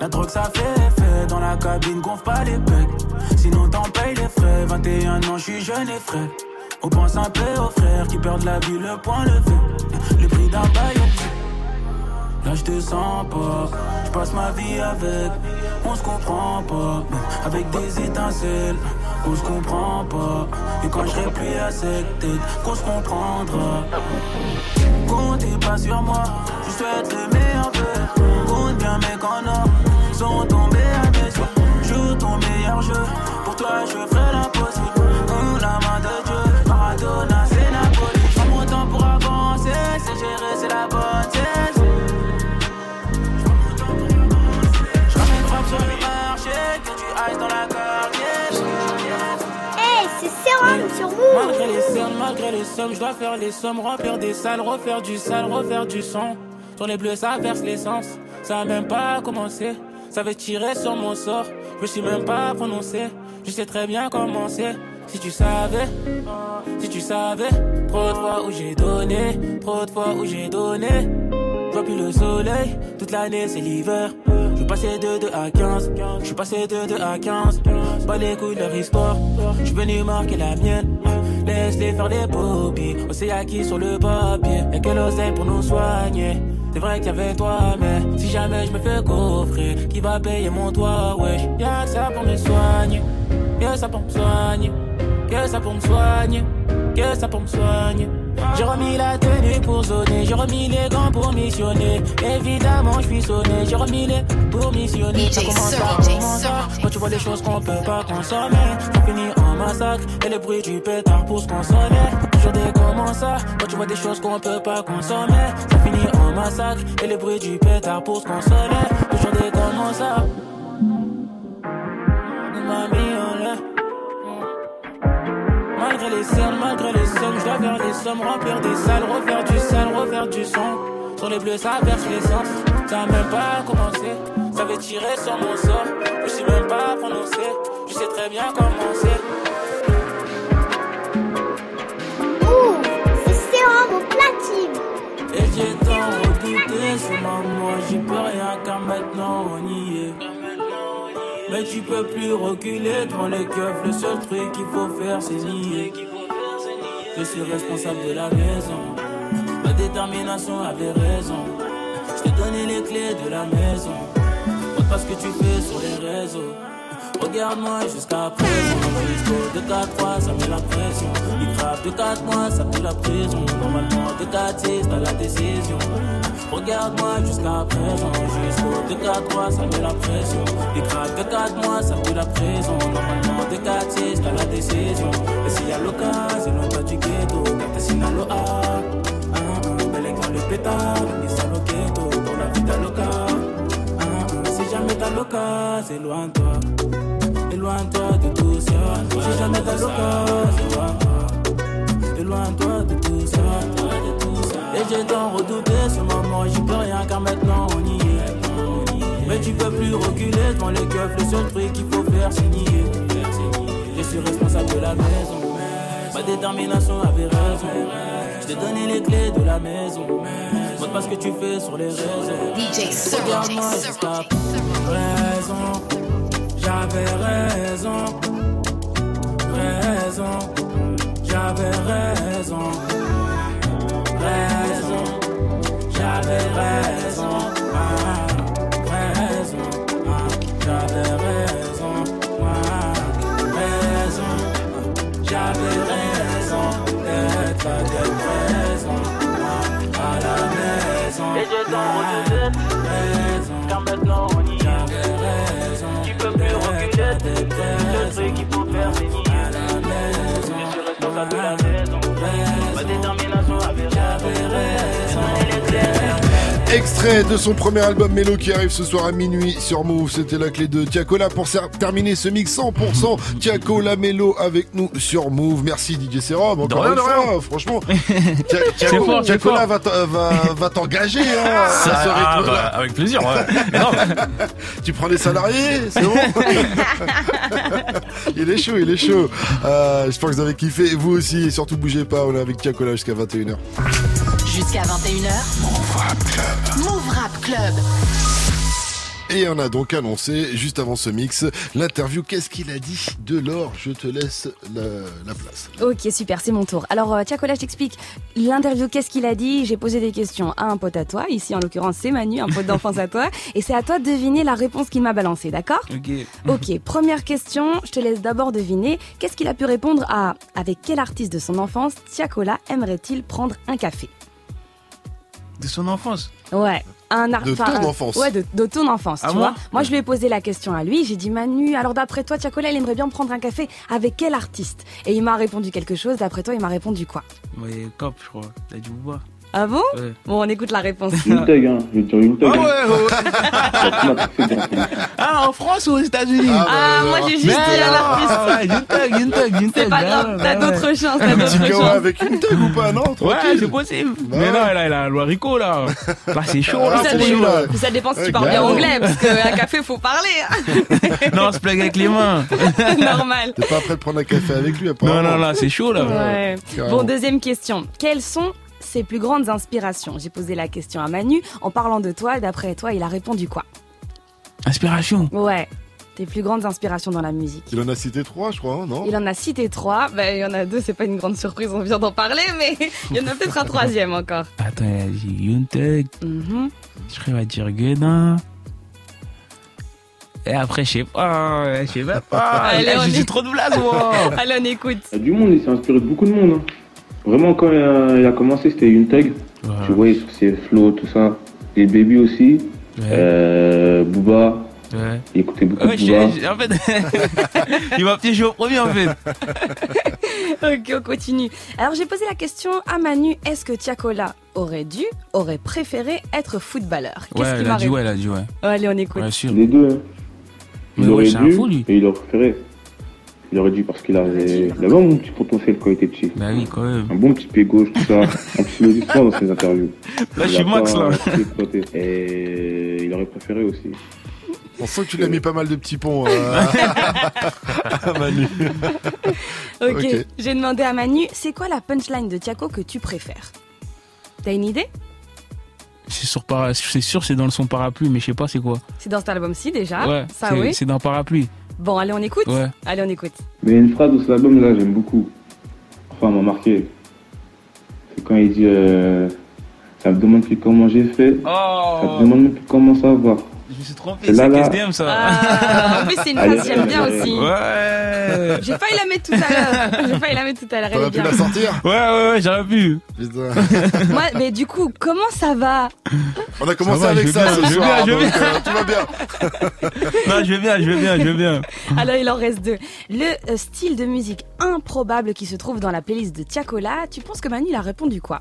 La drogue ça fait effet. Dans la cabine, gonfle pas les pecs. Sinon t'en payes les frais. 21 ans, je suis jeune et frais. On pense un peu aux frères qui perdent la vie, le point levé. Le prix d'un bail Là je te sens pas, je passe ma vie avec, on se comprend pas, avec des étincelles, on se comprend pas. Et quand je serai plus à cette tête, qu'on se comprendra. Comptez pas sur moi, je souhaite le meilleur vœu. Compte bien mes canards, sont tombés à mes yeux. Joue ton meilleur jeu, pour toi je ferai l'impossible. On sommes, je dois faire les sommes, remplir des salles, refaire du sale, refaire du son. Sur les bleus, ça verse l'essence. Ça a même pas commencé. Ça veut tirer sur mon sort. Je suis même pas prononcé. Je sais très bien comment c'est. Si tu savais, si tu savais, trop de fois où j'ai donné, trop de fois où j'ai donné. Je vois plus le soleil, toute l'année c'est l'hiver. Je suis passé de 2 à 15. Je suis passé de 2 à 15. Pas les couilles de leur histoire. Je venu marquer la mienne. Laisse-les faire des popies. On s'est acquis sur le papier. Y'a que l'oseille pour nous soigner. C'est vrai qu'il y avait toi, mais si jamais je me fais coffrer, qui va payer mon toit, wesh? Y'a que ça pour me soigner, que ça pour me soigner, que ça pour me soigner, que ça pour me soigner. J'ai remis la tenue pour zoner, j'ai remis les gants pour missionner. Évidemment, je suis sonné, j'ai remis les pour missionner. Ça commence à commencer. Quand tu vois des choses qu'on peut pas consommer, ça finit en massacre. Et le bruit du pétard pour se consoler. Toujours des comment ça. Quand tu vois des choses qu'on peut pas consommer, ça finit en massacre. Et le bruit du pétard pour se consoler. Toujours des comment ça. Malgré les scènes, malgré les sommes, je dois faire des sommes, remplir des salles, refaire du sale, refaire du son. Sur les bleus, ça verse l'essence. Ça même pas commencé. Ça veut tirer sur mon sort. Je sais même pas prononcer. Je sais très bien comment c'est. Ouh, c'est sérum au platine. Et j'ai tant redouté ce moment. J'y peux rien car maintenant on y est. Mais tu peux plus reculer devant les keufs. Le seul truc qu'il faut faire, c'est nier. Je suis responsable de la maison. Ma détermination avait raison. Je t'ai donné les clés de la maison. Pas ce que tu fais sur les réseaux. Regarde-moi jusqu'à présent. Jusqu'au 2 4 3 ça met la pression. Il grave de 4 mois, ça met la prison. Normalement, de 4 6 t'as la décision. Regarde-moi jusqu'à présent. Jusqu'au 2 4 3 ça met la pression. Il grave de 4 mois, ça met la prison. Normalement, de 4 6 t'as la décision. Et s'il y a l'occasion, non pas du ghetto. Car t'es sinalo A. Bel écran le pétard, salo ghetto. Pour la vie t'as t'as l'occasion, éloigne-toi. Éloigne-toi de tout ça. Si jamais t'as l'occasion, éloigne-toi. Éloigne-toi de tout ça. Et j'ai tant redouté ce moment, j'y peux rien car maintenant on y est. Mais tu peux plus reculer devant les keufs, le seul truc qu'il faut faire c'est nier. Je suis responsable de la maison. Ma détermination avait raison. Je t'ai donné les clés de la maison. Pas ce que tu fais sur les réseaux. DJ Regarde-moi raison. J'avais raison. Raison. J'avais raison. Raison. J'avais raison. Et je t'en. Car maintenant on y raison. Tu peux plus reculer? Le truc qu'il faut faire c'est nier. Je suis responsable de la Extrait de son premier album Mélo qui arrive ce soir à minuit sur Move. C'était la clé de Tiakola pour terminer ce mix 100% Tiakola Mélo avec nous sur Move. Merci DJ Serum. Encore une fois, franchement. Tiakola va, t'en- va, va t'engager hein, Ça, ah, bah, avec plaisir. Tu prends des salariés, c'est bon Il est chaud, il est chaud. Euh, J'espère que vous avez kiffé. Vous aussi, et surtout bougez pas, on est avec Tiakola jusqu'à 21h. Jusqu'à 21h. Move Rap Club. Move Rap Club. Et on a donc annoncé, juste avant ce mix, l'interview Qu'est-ce qu'il a dit de l'or? Je te laisse la, la place. Ok, super, c'est mon tour. Alors, euh, Tiakola, je t'explique. L'interview, qu'est-ce qu'il a dit? J'ai posé des questions à un pote à toi. Ici, en l'occurrence, c'est Manu, un pote d'enfance à toi. Et c'est à toi de deviner la réponse qu'il m'a balancée, d'accord? Ok. Ok, première question. Je te laisse d'abord deviner. Qu'est-ce qu'il a pu répondre à Avec quel artiste de son enfance Tiakola aimerait-il prendre un café? De son enfance Ouais. Un De ton un- enfance. Ouais, de, de ton enfance, À tu moi vois. Moi, je lui ai posé la question à lui. J'ai dit, Manu, alors d'après toi, Tiakola, il aimerait bien prendre un café avec quel artiste? Et il m'a répondu quelque chose. D'après toi, il m'a répondu quoi? Ouais, Cop, je crois. T'as du bois. Ah bon Ouais. Bon, on écoute la réponse. Une tag, hein. Je vais dire une tag. Ah ouais, ouais. Ah, en France ou aux États-Unis Ah, moi, j'ai juste dit un artiste. Ouais, une tag, une tag, une tag. C'est pas bah grave, t'as d'autres chances, t'as Un petit d'autres chances. avec une tag ou pas, non Ouais, c'est possible. Bah Mais ouais. non, là, il a le Rico, là. Là, c'est chaud, Ah, là, ça, dépend si tu parles bien anglais, parce qu'un café, faut parler. hein. Non, on se plague avec les mains. Normal. T'es pas prêt de prendre un café avec lui, Non, apparemment. non, là, c'est chaud, là. Bon, deuxième question. Quelles sont ses plus grandes inspirations J'ai posé la question à Manu. En parlant de toi, d'après toi, il a répondu quoi? Inspiration. Ouais. Tes plus grandes inspirations dans la musique. Il en a cité trois, je crois, non? Il en a cité trois. Ben, il y en a deux, c'est pas une grande surprise, on vient d'en parler, mais il y en a peut-être un troisième encore. Attends, il a dit Yunteg. Mhm. Je crois qu'il va dire Guédin. Et après, je sais pas, je sais pas. Allez, Là, on je dis est- trop de blagues, moi. Allez, on écoute. Il y a du monde, il s'est inspiré de beaucoup de monde. hein. Vraiment, quand il a, il a commencé, c'était une tag. Tu voyais sur ses flows, tout ça. Les baby aussi. Euh, Booba. Ouais. Il écoutait beaucoup Ouais, de Booba. je- je- en fait, il m'a piégé au premier, en fait. Ok, on continue. Alors, j'ai posé la question à Manu est-ce que Tiakola aurait dû, aurait préféré être footballeur? Qu'est-ce Ouais, qu'il il m'a a dit, ouais, il a dit, ouais. Allez, on écoute. Ouais, sûr. Les deux. hein. Il ouais, aurait dû fou, lui. et il aurait préféré. Il aurait dû parce qu'il avait, il avait un bon petit potentiel quand il était petit. Bah oui, quand même. Un bon petit pied gauche, tout ça. En plus, il le dit souvent dans ses interviews. Là, Il je suis Max, là. Et il aurait préféré aussi. On sent que tu l'as mis pas mal de petits ponts euh, à Manu. Ok, j'ai demandé à Manu c'est quoi la punchline de Tiako que tu préfères? T'as une idée? C'est sur para- c'est sûr, c'est dans le son parapluie, mais je sais pas c'est quoi. C'est dans cet album-ci déjà ouais, Ça, c'est- oui. c'est dans parapluie. Bon, allez, on écoute Ouais. Allez, on écoute. Mais il y a une phrase de cet album là, j'aime beaucoup. Enfin, elle m'a marqué. C'est quand il dit euh, Ça me demande plus comment j'ai fait. Oh. Ça me demande même plus comment ça va. Je me suis trompé, C'est. KSDM ça. Ah, en plus, c'est une Allez, phrase que j'aime bien allez, aussi. Ouais. J'ai failli la mettre tout à l'heure. J'ai failli la mettre tout à l'heure. Elle est T'aurais pu bien. la sortir Ouais, ouais, ouais, j'aurais pu. Putain. Moi, mais du coup, comment ça va On a commencé va, avec je ça vais ce bien, je vais soir, bien, je vais donc, euh, tout va bien. Non, je vais bien, je vais bien, je vais bien. Alors, il en reste deux. Le euh, style de musique improbable qui se trouve dans la playlist de Tiakola, tu penses que Manu il a répondu quoi?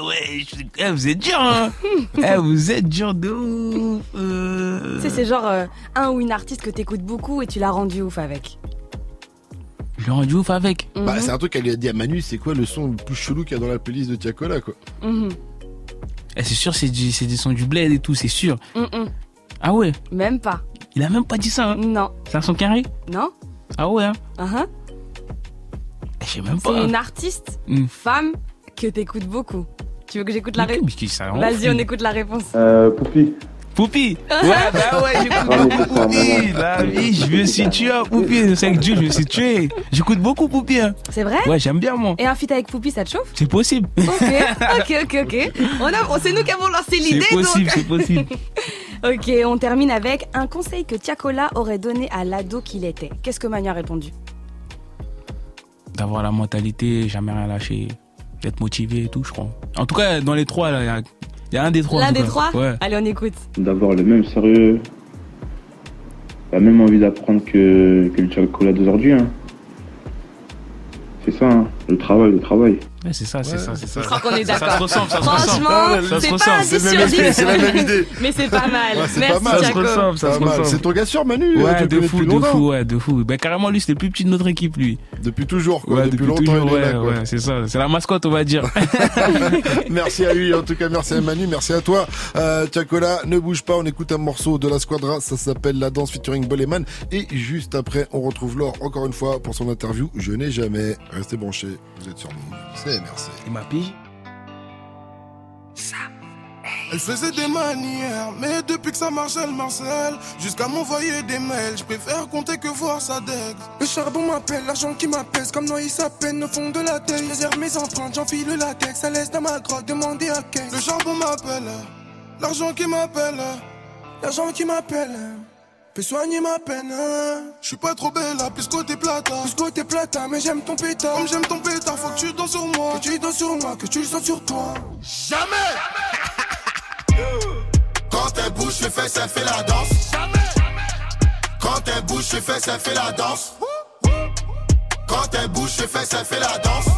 Ouais, je- eh, vous êtes dur, hein. eh, vous êtes dur de ouf. Euh, Tu sais, c'est genre euh, un ou une artiste que t'écoutes beaucoup et tu l'as rendu ouf avec. Je l'ai rendu ouf avec. Bah, Mhm. c'est un truc qu'elle lui a dit à Manu, c'est quoi le son le plus chelou qu'il y a dans la playlist de Tiakola, quoi. Mhm. Eh, c'est sûr, c'est du, c'est des sons du bled et tout, c'est sûr. Ah ouais, Même pas. il a même pas dit ça. Hein. Non. C'est un son carré? Non Ah ouais, hein. Uh-huh. Eh, Je sais même C'est pas. une artiste, Hmm. femme, que t'écoutes beaucoup. Tu veux que j'écoute la réponse Vas-y, on écoute la réponse. Euh, Poupi. Poupi Ouais, bah ouais, j'écoute Ah, beaucoup c'est Poupi. La vie, je me suis tué à Poupi, c'est avec Dieu, je me suis tué J'écoute beaucoup Poupi, hein. C'est vrai? Ouais, j'aime bien, moi. Et un feat avec Poupi, ça te chauffe? C'est possible. Ok, ok, ok, ok. On a, on- c'est nous qui avons lancé C'est l'idée, possible, donc. c'est possible. Ok, on termine avec un conseil que Tiakola aurait donné à l'ado qu'il était. Qu'est-ce que Manu a répondu? D'avoir la mentalité, jamais rien lâcher, d'être motivé et tout, je crois. En tout cas, dans les trois, là, il y a- il y, a un des trois. L'un des trois Ouais. Allez, on écoute. D'avoir le même sérieux. La même envie d'apprendre que, que le chocolat d'aujourd'hui. Hein. C'est ça, hein. le travail, le travail. Ouais, c'est ça, c'est ça, c'est ça. Je crois qu'on est Ça se d'accord. ressemble, ça se ressemble. Franchement, Ça se c'est pas ressemble. un 10 C'est le sur même 10. esprit, c'est la même idée. Mais c'est pas mal. Ouais, Merci, pas mal. Ça se ressemble, ça se ressemble. C'est ton gars sûr, Manu euh, tu Ouais, le de fou, de longtemps fou, ouais, de fou. Ben, carrément, lui, c'était le plus petit de notre équipe, lui. Depuis toujours, quoi. Ouais, depuis, depuis, longtemps, toujours, il est ouais, là, quoi. ouais, c'est ça. C'est la mascotte, on va dire. merci à lui, en tout cas, merci à Manu, merci à toi. Euh, Tiakola, ne bouge pas, on écoute un morceau de la Squadra, ça s'appelle La Danse featuring Boleman. Et juste après, on retrouve Laure encore une fois pour son interview. Je n'ai jamais. Restez branchés, vous êtes sur nous. Merci. Il m'a pigé. Elle faisait des manières, mais depuis que ça marche, elle marcelle. Jusqu'à m'envoyer des mails, je préfère compter que voir sa deck. Le charbon m'appelle, l'argent qui m'apaise, comme Noïs sa peine au fond de la tête. Je mes empreintes, j'enfile le latex, ça laisse dans ma grotte, demandez à quel. Le charbon m'appelle, l'argent qui m'appelle, l'argent qui m'appelle. Peut soigner ma peine. Je suis pas trop belle, là, plus côté plata. Plus côté plata, mais j'aime ton pétard. Comme j'aime ton pétard, faut que tu danses sur moi. Que tu danses sur moi, que tu le sens sur toi. Jamais Quand elle bouge, je fais, ça fait la danse. Quand elle bouge, je fais, ça fait la danse. Quand elle bouge, je fais, ça fait la danse.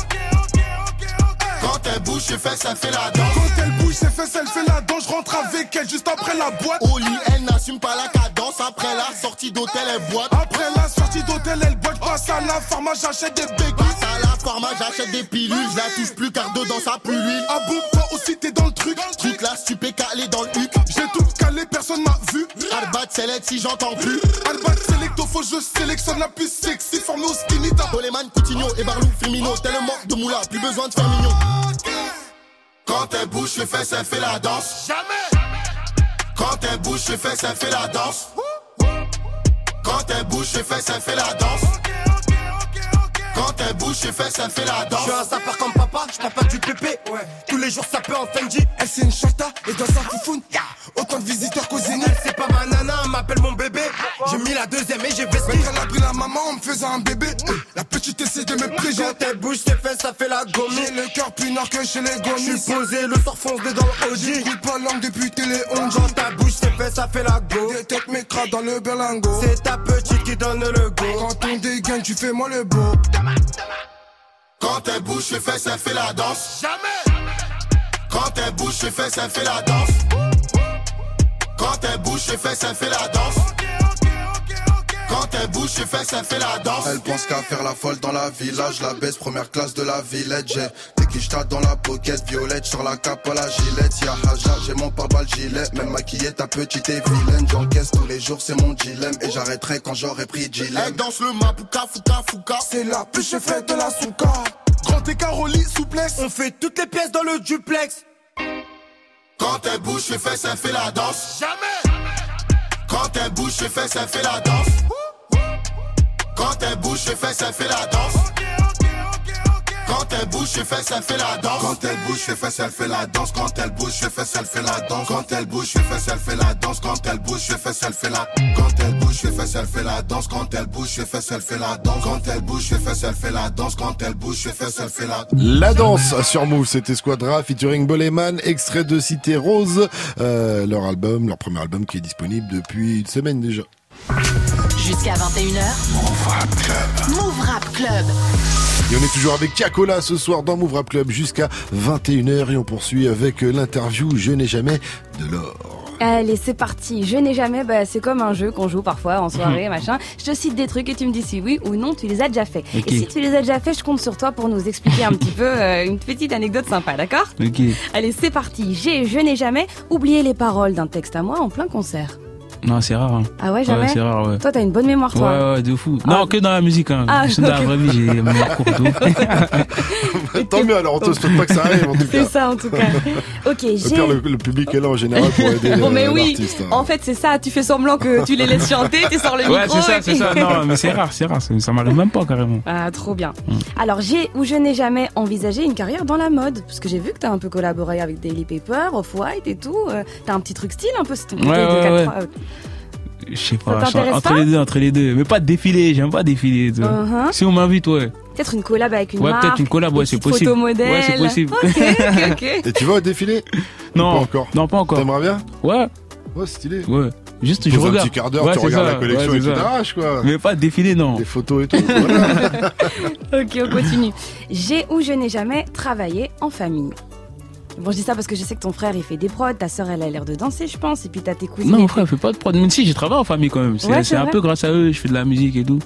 Quand elle bouge, je fais, ça fait la danse. Quand elle bouge ses fesses, elle fait la danse. Je rentre avec elle juste après la boîte. Au lit, elle n'assume pas la cadence. Après la sortie d'hôtel, elle boite. Après la sortie d'hôtel, elle boite. Passe à la pharma, j'achète des béquilles. Pharma, j'achète des pilules. Je la touche plus car dedans ça pue l'huile. Ah bon, toi aussi t'es dans le truc. Truc là, stupé calé dans le huc. J'ai tout calé, personne m'a vu. Arbat, select si j'entends plus. Albat, selecto, faut je sélectionne la plus sexy. Formé au skinny, t'as Boleman, Coutinho et Barlou, Firmino. Tellement de moula, plus besoin de faire mignon. Quand elle bouge, je fais, elle fait la danse. Jamais Quand elle bouge ses fesses, elle fait la danse. Quand elle bouge ses fesses, elle fait la danse. Quand elle bouge ses fesses, elle fait la danse. Papa, je pas du pépé. Ouais. Tous les jours ça peut en Fendi. Elle c'est une chata et dans sa foufoune. Autant de visiteurs qu'aux. C'est pas ma nana, elle m'appelle mon bébé. J'ai mis la deuxième et j'ai. Mais elle a pris la maman en me faisant un bébé. La petite essaie de me préger. Quand elle bouge ses fesses, ça fait la gomme. J'ai le cœur plus nord que chez les Je gomis. suis posé, le sort fonce dedans le OG. J'écoute pas langue depuis télé 11 Quand ta bouche ses fesses, ça fait la go. Des têtes m'écratent dans le berlingot. C'est ta petite qui donne le go. Quand on dégaine, tu fais moi le beau. Quand elle bouge ses fesses, elle fait la danse. Jamais. Quand elle bouge ses fesses, elle fait la danse. Quand elle bouge ses fesses, elle fait la danse. Quand elle bouge ses fesses, elle fait la danse. Elle pense qu'à faire la folle dans la village, la baisse première classe de la villette. J'ai des quichetas dans la pocket, violette sur la cape à la gilette. Y'a Haja, j'ai mon pare-balles gilet, même maquillée, ta petite est vilaine. J'encaisse tous les jours, c'est mon dilemme, et j'arrêterai quand j'aurai pris Elle dilemme. danse le mapuka, fuka, fuka. C'est la plus fait de la souka. Grand écart au lit, souplesse. On fait toutes les pièces dans le duplex. Quand elle bouge ses fesses, elle fait la danse. Jamais. Quand elle bouge fesses, elle fait la danse. Quand elle bouge ses fesses, elle fait la danse. Quand elle bouge ses fesses, elle fait la danse. Quand elle bouge ses fesses, elle fait la danse. Quand elle bouge ses fesses, elle fait la danse. Quand elle bouge ses fesses, elle fait la danse. Quand elle bouge ses fesses, elle fait la. Quand elle bouge ses fesses, elle fait la danse. Quand elle bouge ses fesses, elle fait la danse. Quand elle bouge ses fesses, elle fait la danse. Quand elle bouge ses fesses, elle fait la. La danse sur Move, c'était Squadra featuring Boleman, extrait de Cité Rose, euh, leur album, leur premier album qui est disponible depuis une semaine déjà. Jusqu'à 21h. Move Rap Club. Move Rap Club. Et on est toujours avec Tiakola ce soir dans Move Rap Club jusqu'à 21h et on poursuit avec euh, l'interview Je n'ai jamais de l'or. Allez, c'est parti. Je n'ai jamais, bah, c'est comme un jeu qu'on joue parfois en soirée, machin. Je te cite des trucs et tu me dis si oui ou non tu les as déjà fait. Et si tu les as déjà fait, je compte sur toi pour nous expliquer un petit peu euh, une petite anecdote sympa, d'accord? Ok. Allez, c'est parti. J'ai, je n'ai jamais oublié les paroles d'un texte à moi en plein concert. Non, c'est rare. Hein. Ah ouais, jamais c'est rare, ouais. Toi, t'as une bonne mémoire, toi. Ouais, ouais, de fou. Non, que dans la musique, hein. Ah, dans la vraie vie, j'ai une mémoire courte. Tant mieux alors, on te souhaite pas que ça arrive en tout C'est cas. ça, en tout cas. Ok, j'ai... pire, le, le public est là en général pour aider Bon, mais oui, l'artiste. hein. en fait, c'est ça. Tu fais semblant que tu les laisses chanter, tu sors le Ouais, micro. c'est ça, et c'est ça. Non, mais c'est rare, c'est rare. Ça ça m'arrive même pas carrément. Ah, trop bien. Mm. Alors, j'ai ou je n'ai jamais envisagé une carrière dans la mode. Parce que j'ai vu que t'as un peu collaboré avec Daily Paper, Off-White et tout. Euh, t'as un petit truc style un peu, c'est ton côté Ouais, de ouais, 4 ouais. Je sais pas. Entre les deux, entre les deux. Mais pas défiler, j'aime pas défiler. Uh-huh. Si on m'invite, ouais. Peut-être une collab avec une Ouais, marque. peut-être une collab, ouais, c'est possible. Ouais, c'est possible. Ok, ok, ok. Et tu vas au défilé Non, pas encore. non, pas encore. T'aimerais bien Ouais, Ouais, stylé. ouais. Juste, Tu je poses un regarde. petit quart d'heure, Ouais, tu regardes ça. la collection Ouais, et c'est tu t'arraches quoi. Mais pas défiler, non. Des photos et tout. voilà. Ok, on continue. J'ai ou je n'ai jamais travaillé en famille. Bon, je dis ça parce que je sais que ton frère il fait des prods, ta sœur elle a l'air de danser, je pense, et puis t'as tes cousines. Non, mon frère, il fait pas de prod. Même si j'ai travaillé en famille quand même. C'est Ouais, un peu grâce à eux, je fais de la musique et tout.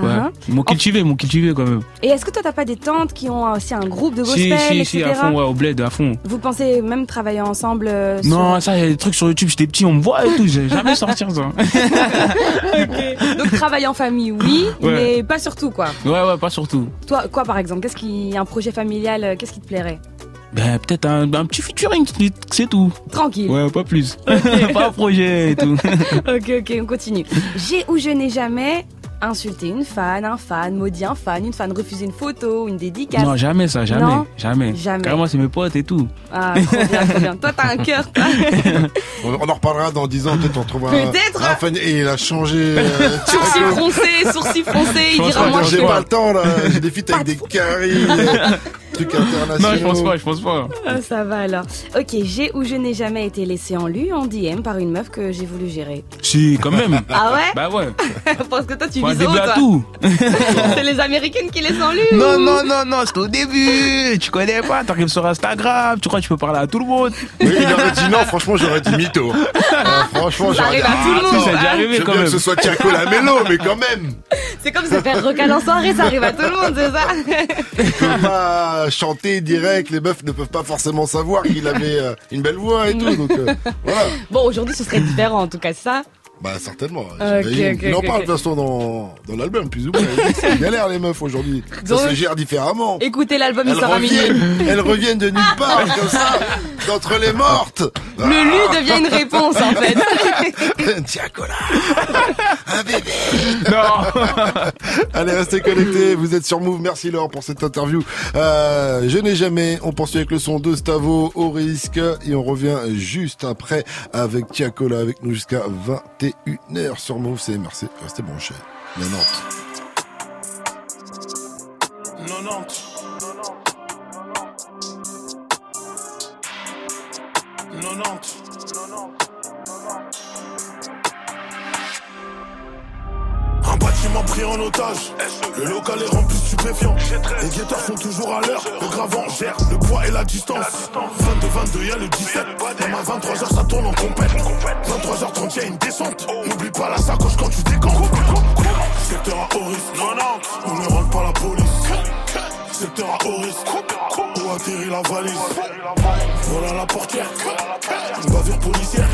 Ouais. Uh-huh. Ils m'ont cultivé, ils m'ont cultivé quand même. Et est-ce que toi t'as pas des tantes qui ont aussi un groupe de Si, gospel, si, etc. si, à fond, ouais, au bled, à fond. Vous pensez même travailler ensemble euh, sur- Non, ça, il y a des trucs sur YouTube, j'étais petit, on me voit et tout, j'ai jamais sortir ça. Donc travailler en famille, oui, Ouais. mais pas surtout quoi. Ouais, ouais, pas surtout. Toi, quoi par exemple Qu'est-ce qui, un projet familial, euh, qu'est-ce qui te plairait? Ben, peut-être un, un petit featuring, c'est tout. Tranquille. Ouais, pas plus. pas un projet et tout. ok, ok, on continue. J'ai ou je n'ai jamais insulté une fan, un fan, maudit un fan, une fan, refusé une photo, une dédicace. Non, jamais ça, jamais. Non jamais. Jamais. Carrément, c'est mes potes et tout. Ah, trop bien, trop bien. Toi, t'as un cœur. toi. On, en reparlera dans 10 ans, peut-être on trouvera un, Peut-être. un fan et il a changé. euh, sourcils froncés, sourcils froncés, il dira moi je j'ai pas le temps là, j'ai des feats avec des caries, trucs internationaux. Non, je pense pas, je pense pas. Ah, ça va alors. Ok, j'ai ou je n'ai jamais été laissé en lu en DM par une meuf que j'ai voulu gérer. Si, quand même. Ah ouais Bah ouais. Parce que toi tu vises haut, toi. tout. C'est les américaines qui laissent en lu. Non, ou- non, non, non, c'est au début. Tu connais pas, t'arrives sur Instagram, tu crois que tu peux parler à tout le monde. Oui, il aurait dit non, franchement, j'aurais dit mytho. Euh, franchement, j'aurais dit. à tout le ah, monde. si, Ça a déjà arrivé Je veux quand bien même. que ce soit Tiago la mélo, mais quand même. C'est comme se faire recal en soirée, ça arrive à tout le monde, c'est ça Chanter direct, les meufs ne peuvent pas forcément savoir qu'il avait euh, une belle voix et tout, euh. Bon, aujourd'hui ce serait différent en tout cas, ça. Bah certainement. Ok, j'imagine. ok, Il en parle de toute façon dans, dans l'album, plus ou moins. C'est galère les meufs aujourd'hui. Ça se gère différemment. Écoutez l'album, il minuit. reviennent, elles reviennent de nulle part comme ça. d'entre les mortes. Le lu devient une réponse en fait. Tiens, Cola. Un bébé. Non. Allez, restez connectés. Vous êtes sur Move. Merci Laure pour cette interview. Euh, je n'ai jamais. On poursuit avec le son de Stavo au risque et on revient juste après avec Tiakola avec nous jusqu'à 21h sur Move. Merci. Restez branchés. 90. 90. 90. Pris en otage. Le local est rempli de stupéfiants. Les guetteurs sont toujours à l'heure. Le gravant gère le poids et la distance. 22-22, y'a le 17. Même à 23h, ça tourne en compète. 23h30, y'a une descente. N'oublie pas la sacoche quand tu décomptes. Secteur à haut risque. On ne rentre pas la police. Secteur à risque. Où atterrit la valise. Voilà la portière. Une bavure policière.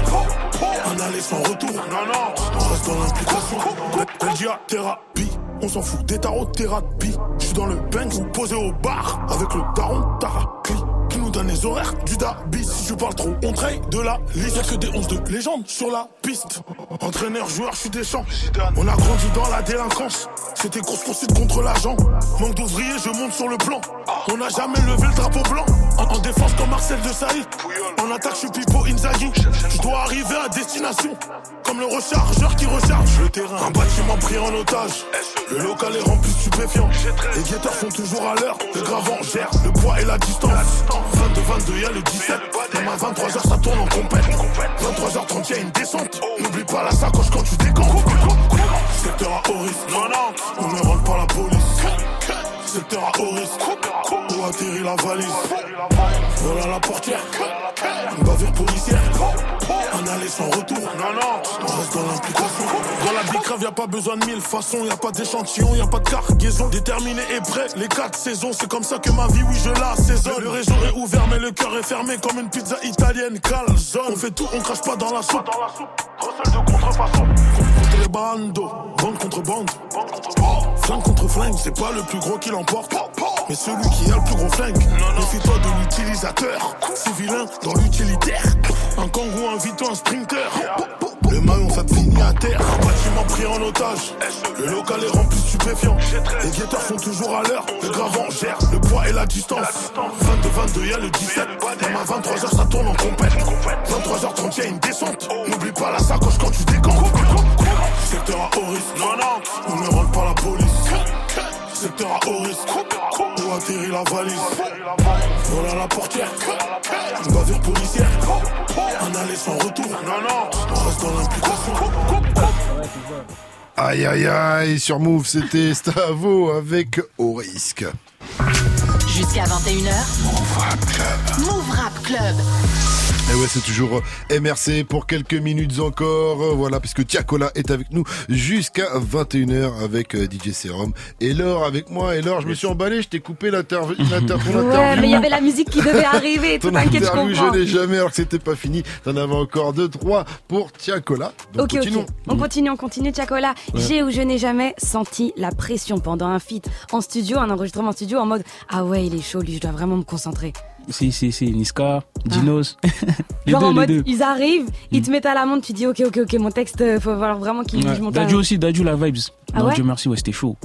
Un aller sans retour. On reste dans l'implication. Belgia, thérapie. On s'en fout des tarots thérapie. Je suis dans le Banks, posé au bar. Avec le daron Taraki. Nous donne les horaires du Dabi. Si je parle trop, on traite de la liste. Y'a que des 11 de légende sur la piste. Entraîneur, joueur, je suis des. On a grandi dans la délinquance. C'était course poursuite contre l'argent. Manque d'ouvriers, je monte sur le plan. On n'a jamais levé le drapeau blanc. En, en défense comme Marcel de Saïd. En attaque, je suis Pipo Inzaghi. Je dois arriver à destination. Comme le rechargeur qui recharge le terrain. Un bâtiment pris en otage. Le local est rempli de stupéfiants. Les guetteurs sont toujours à l'heure. Le gravant gère le poids et la distance. 22-22, y'a le 17. Même à 23h, ça tourne en compète. 23h30, y'a une descente. N'oublie pas la sacoche quand tu décomptes. Secteur à haut risque. On ne rentre pas la police. Secteur à haut risque. Où atterrit la valise. Voilà la portière. Une bavure policière. Un aller sans retour. On reste dans l'implication. Dans la bicrave, y'a pas besoin de mille façons. Y'a pas d'échantillon, y'a pas de cargaison. Déterminé et prêt, les quatre saisons. C'est comme ça que ma vie, oui, je la saisonne. Le réseau est ouvert, mais le cœur est fermé comme une pizza italienne. Calzone. On fait tout, on crache pas dans la soupe. Recel de contrefaçon. Contre bande contre bande. Flingue contre flingue, c'est pas le plus gros qui l'emporte. Mais celui qui a le plus gros flingue. Méfie-toi de l'utilisateur. Civilin dans l'utilitaire. Un kangou, un vito, un sprinter. Le maillon, ça te finit à terre. Un bâtiment pris en otage. Le local est rempli de stupéfiants. Les guetteurs sont toujours à l'heure. Le gravant gère le poids et la distance. 22-22, y'a le 17. Même à 23h, ça tourne en compète. 23h30, y'a une descente. N'oublie pas la sacoche quand tu décomptes. Secteur à risque. On ne rentre pas la police. Secteur à haut risque. Où atterrit la valise. Voilà la portière. Une bavure policière. Un aller sans retour. On reste dans l'implication. Aïe aïe aïe, sur Move, c'était Stavo avec Au risque. Jusqu'à 21h. Move Rap Club. Move Rap Club. Et ouais, c'est toujours euh, MRC pour quelques minutes encore. Euh, Voilà, puisque Tiakola est avec nous jusqu'à 21h avec euh, DJ Serum. Et Laure avec moi. Et Laure, je me suis emballé, je t'ai coupé l'interview. Ouais, mais il y avait la musique qui devait arriver. Ton t'inquiète, je interview, je l'ai jamais alors que c'était pas fini. T'en avais encore deux, trois pour Tiakola. Donc Ok, continuons. ok. On continue, on continue. Ouais. J'ai ou je n'ai jamais senti la pression pendant un feat en studio, un enregistrement en studio, en mode Ah ouais, il est chaud, lui, je dois vraiment me concentrer. Si, si, si, Niska, Dinos. les Genre deux, en les mode, deux. ils arrivent, ils te mettent à la montre, tu dis Ok, ok, ok, mon texte, euh, faut vraiment qu'il Ouais. monte Dadju aussi, Dadju la vibes. Ah ouais Dieu merci, ouais, c'était chaud.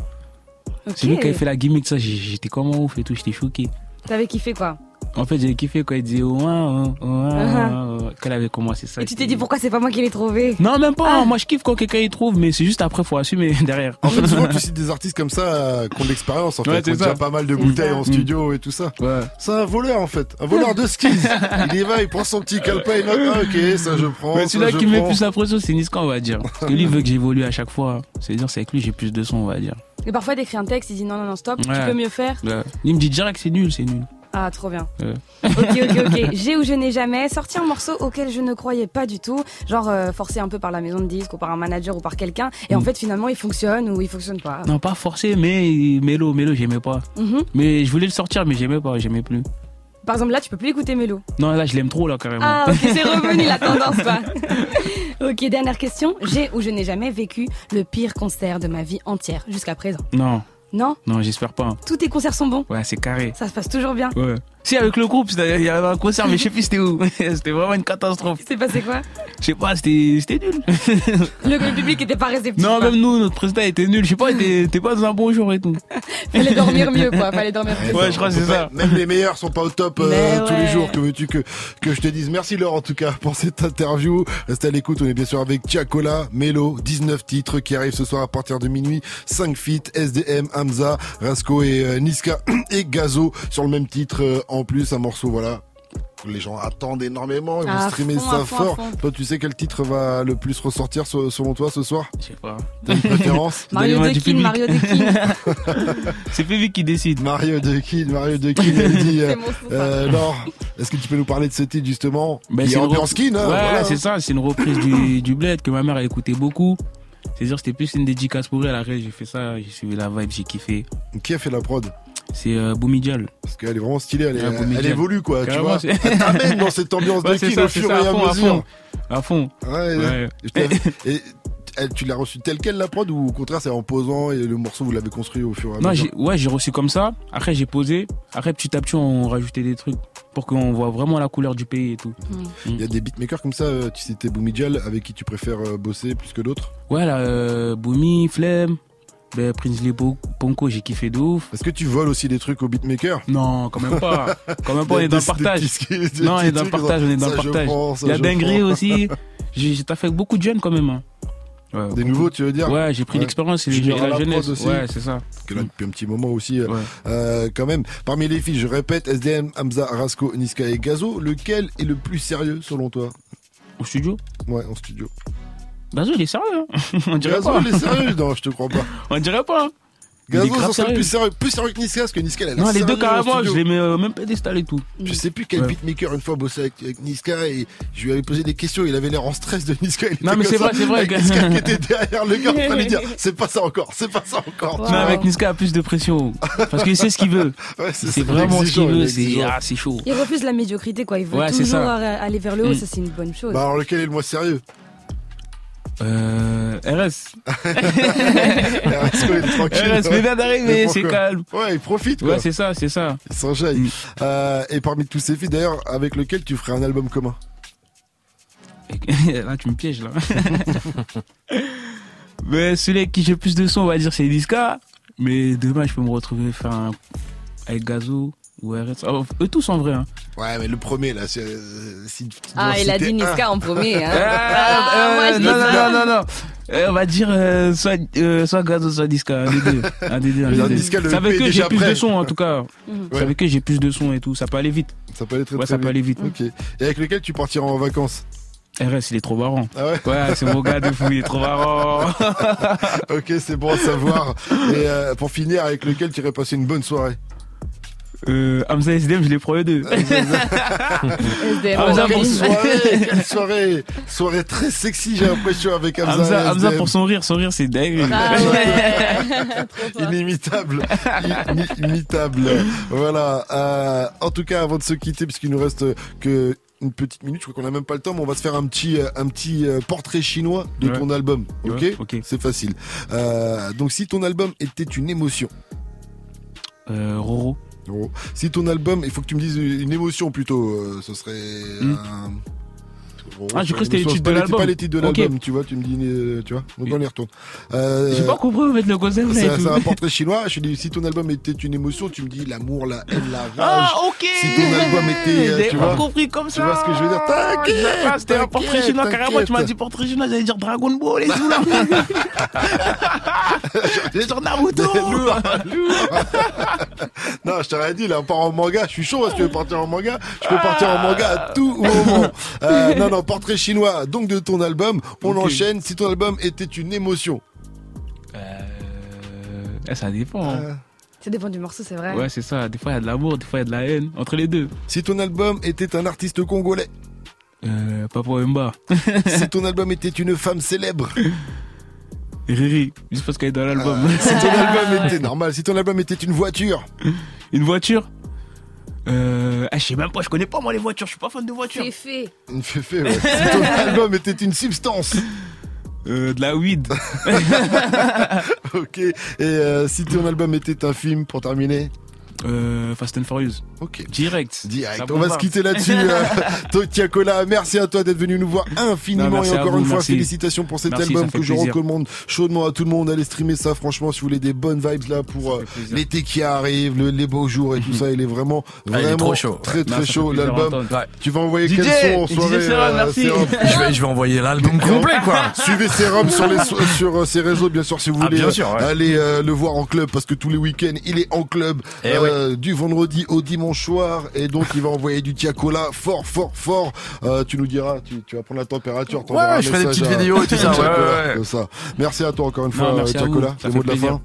C'est lui qui avait fait la gimmick, ça, j'étais comme ouf et tout, j'étais choqué. T'avais kiffé quoi En fait, j'ai kiffé quand il disait oh, oh, oh, oh, Uh-huh. oh, qu'elle avait commencé ça. Et tu t'es dit Pourquoi c'est pas moi qui l'ai trouvé? Non, même pas. Moi, je kiffe quand quelqu'un y trouve, mais c'est juste après, faut assumer derrière. En fait, souvent, tu cites des artistes comme ça euh, qui ont de l'expérience, en fait. Ouais, qui ont pas mal de bouteilles ça. en Mm. studio et tout ça. C'est un voleur, en fait. Un voleur de skis. il y va, il prend son petit calepin, il note, ah, ok, ça je prends. Mais celui-là qui met plus la pression, c'est Niska, on va dire. Parce que lui il veut que j'évolue à chaque fois. C'est-à-dire, c'est avec lui, j'ai plus de son, on va dire. Et parfois, d'écrire un texte, il dit Non, non, non, stop, tu Ouais. peux mieux faire. Ouais. Il me dit direct, c'est nul, c'est nul. Ah, trop bien. Ok, ok, ok. J'ai ou je n'ai jamais sorti un morceau auquel je ne croyais pas du tout, genre euh, forcé un peu par la maison de disques ou par un manager ou par quelqu'un, et en Mm. fait finalement il fonctionne ou il fonctionne pas. Non, pas forcé, mais Mélo, Mélo, j'aimais pas. Mhm. Mais je voulais le sortir, mais j'aimais pas, j'aimais plus. Par exemple là tu peux plus écouter Mélo. Non, là, je l'aime trop, là, carrément. Ah ok c'est revenu la tendance quoi. ok dernière question. J'ai ou je n'ai jamais vécu le pire concert de ma vie entière jusqu'à présent? Non. Non Non, j'espère pas. Tous tes concerts sont bons Ouais, c'est carré. Ça se passe toujours bien Ouais. Si, avec le groupe, il y avait un concert, mais je sais plus c'était où. C'était vraiment une catastrophe. C'est passé quoi? Je sais pas, c'était c'était nul. le, le public était pas réceptif. Non, quoi. même nous, notre président était nul. Je sais pas, il était, était pas dans un bon jour et tout. Fallait dormir mieux, quoi. Fallait dormir plus. Ouais, je crois que c'est ça. pas- Même les meilleurs sont pas au top euh, tous les jours. Que veux-tu que, que je te dise Merci Laure en tout cas pour cette interview. Restez à l'écoute. On est bien sûr avec Tiakola, Melo, 19 titres qui arrivent ce soir à partir de minuit. 5 feats, SDM, Hamza, Rasco et euh, Niska et Gazo sur le même titre. euh, en plus, un morceau, voilà. Les gens attendent énormément, ils vont À streamer fond, ça fond, fort. Toi, tu sais quel titre va le plus ressortir se- selon toi ce soir? Je sais pas. T'as une préférence? Mario Donnez-moi de du King, public. Mario. C'est Févic qui décide. Mario de Kid, Mario de Kid, elle dit. euh, euh, Laure, est-ce que tu peux nous parler de ce titre justement? Qui c'est est une ambiance reprise- skin, hein, Ouais, voilà. c'est ça, c'est une reprise du, du bled que ma mère a écouté beaucoup. C'est-à-dire, c'était plus une dédicace pour elle. Après, j'ai fait ça, j'ai suivi la vibe, j'ai kiffé. Qui a fait la prod? C'est euh, Boumidjal. Parce qu'elle est vraiment stylée, elle, est- Ouais, elle, évolue quoi, Carrément, tu vois. Elle t'amène dans cette ambiance Ouais, de ça, au fur ça, et à à fond, à mesure. fond. À fond. Ouais, Ouais. Et tu l'as reçu telle quelle la prod ou au contraire c'est en posant et le morceau vous l'avez construit au fur et à Non, mesure? j'ai, ouais, j'ai reçu comme ça. Après, j'ai posé. Après, petit à petit, on rajoutait des trucs pour qu'on voit vraiment la couleur du pays et tout. Il y a des beatmakers comme ça, euh, tu citais Boumidjal, avec qui tu préfères euh, bosser plus que d'autres? Ouais, là, euh, Boumi, Flemme, ben, Prince Lepo, Ponko, j'ai kiffé de ouf. Est-ce que tu voles aussi des trucs aux beatmakers Non, quand même pas. Quand même pas, on est dans le partage. Non, on est dans le partage, on est dans le partage. Il y a dinguerie aussi. J'ai, taffé avec beaucoup de jeunes quand même. hein. Ouais, Des nouveaux, tu veux dire? Ouais, j'ai pris Ouais. l'expérience et la jeunesse. aussi. Ouais, c'est ça. Que là, depuis un petit moment aussi, euh, Ouais. euh, quand même. Parmi les filles, je répète, SDM, Hamza, Rasco, Niska et Gazo, lequel est le plus sérieux selon toi? Au studio? Ouais, en studio. Gazo, il est sérieux. hein. On dirait Gazo, pas. il est sérieux Non, je te crois pas. On dirait pas. hein. Gazo, ça serait sérieux. plus sérieux, plus sérieux que Niska, parce que Niska, elle est Non, les deux carrément, je les mets euh, même pédestal et tout. Je sais plus quel Ouais. beatmaker une fois bossé avec, avec Niska et je lui avais posé des questions. Il avait l'air en stress de Niska. Il Non, mais c'est vrai, c'est vrai avec Niska qui était derrière le gars en train de lui dire c'est pas ça encore, c'est pas ça encore. Non, avec Niska, a plus de pression. Parce qu'il sait ce qu'il veut. Ouais, c'est c'est ça, vraiment ce qu'il veut. C'est ah, c'est chaud. Il refuse la médiocrité, quoi. Il veut Ouais, toujours aller vers le haut, Mm. ça c'est une bonne chose. Bah alors lequel est le moins sérieux? Euh, RS. Rasco, il est tranquille. RS, mais d'arriver, c'est calme. Ouais, il profite quoi. Ouais, c'est ça, c'est ça. Il s'enjaille. Euh, et parmi tous ces filles d'ailleurs, avec lequel tu ferais un album commun là, tu me pièges, là. mais celui avec qui j'ai plus de sons, on va dire, c'est Niska. Mais demain, je peux me retrouver faire un... avec Gazo ou RS. Ah, eux tous en vrai. Hein. Ouais, mais le premier là, c'est, euh, si tu Ah, il a dit Niska en premier. Hein. Ah, moi, euh, non, non, ça. non, non, non. Euh, on va dire euh, soit, euh, soit Gazo, soit Niska. Un des deux. Un des deux. un des est eux, j'ai plus prêt. de sons, en tout cas. Mhm. Avec eux, j'ai plus de sons et tout. Ça peut aller vite. Ça peut aller très Ouais, très ça peut vite. aller vite. Ok. Et avec lequel tu partiras en vacances? RS, il est trop marrant. Ah ouais? Ouais, c'est mon gars de fou, il est trop marrant. Ok, c'est bon à savoir. Et euh, pour finir, avec lequel tu irais passer une bonne soirée? Euh, Hamza SDM, je les prends eux deux. SDM, Hamza, pour soirée, quelle soirée, soirée très sexy, j'ai l'impression avec Hamza. Hamza, et Hamza SDM. pour son rire, son rire, c'est dingue. Ah ouais. Inimitable, inimitable. Voilà. Euh, en tout cas, avant de se quitter, puisqu'il nous reste que une petite minute, je crois qu'on a même pas le temps, mais on va se faire un petit, euh, un petit euh, portrait chinois de Ouais. ton album. Ok, Ouais, c'est facile. Euh, donc, si ton album était une émotion, Euh, Roro. Si ton album, il faut que tu me dises une émotion plutôt, euh, ce serait. Un- Ah, j'ai cru que c'était les titres de l'album. pas les titres de l'album, tu vois, tu me dis, euh, tu vois, donc on y retourne. Euh, J'ai pas compris, vous faites le là C'est un, portrait chinois. Je te dis, si ton album était une émotion, tu me dis l'amour, la haine, la rage. Ah, ok Si ton album était, euh, tu vois, compris comme ça tu vois ce que je veux dire? T'inquiète, C'était un portrait chinois, carrément, tu m'as dit portrait chinois, j'allais dire Dragon Ball et tout là. J'allais dire Naruto lourd, lourd. non, je t'aurais dit, là, on part en manga. Je suis chaud, si tu veux partir en manga. Je peux partir en manga à tout moment. Euh, non, non, portrait chinois. Donc, de ton album, on enchaîne. Si ton album était une émotion. Euh, eh, Ça dépend. hein. Euh, Ça dépend du morceau, c'est vrai. Ouais, c'est ça. Des fois, il y a de l'amour, des fois, il y a de la haine. Entre les deux. si ton album était un artiste congolais. Euh, Papa Wemba. si ton album était une femme célèbre. Riri. Juste parce qu'elle est dans l'album. Euh, si ton album était normal. Si ton album était une voiture. Une voiture? Euh, ah, je sais même pas, je connais pas moi les voitures, je suis pas fan de voitures. Fait. Une féfé, ouais. Si ton album était une substance. euh, De la weed. ok. Et euh, si ton album était un film pour terminer? Euh, Fast and Furious. Ok. Direct. Direct. On va se quitter là-dessus. euh, Tiakola, merci à toi d'être venu nous voir infiniment Non, et encore vous, une fois merci. félicitations pour cet Merci, album que je recommande chaudement à tout le monde. Allez streamer ça franchement si vous voulez des bonnes vibes là pour euh, l'été qui arrive, le- les beaux jours et tout ça. Il est vraiment Ah, il est vraiment trop chaud. très très Non, chaud l'album. Ouais. Tu vas envoyer DJ, quel son en DJ soirée Serum, merci. Je, vais, je vais envoyer l'album complet, quoi. Suivez Serum sur les sur euh, ses réseaux bien sûr si vous Ah, voulez euh, euh, le voir en club parce que tous les week-ends il est en club Eh euh, du vendredi au dimanche soir et donc il va envoyer du Tiakola fort fort fort. Euh, tu nous diras, tu, tu vas prendre la température. Ouais, un je ferai des petites à- vidéos et tout ça, ouais, Tiakola, ouais, ouais. comme ça. Merci à toi encore une Non, fois Tiakola. ça Le mot de la fin.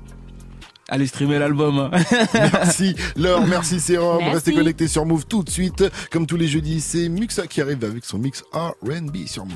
Allez streamer l'album. hein. Merci Laure, merci Serum. Merci. Restez connectés sur Move tout de suite. Comme tous les jeudis, c'est Muxa qui arrive avec son mix R&B sur Move.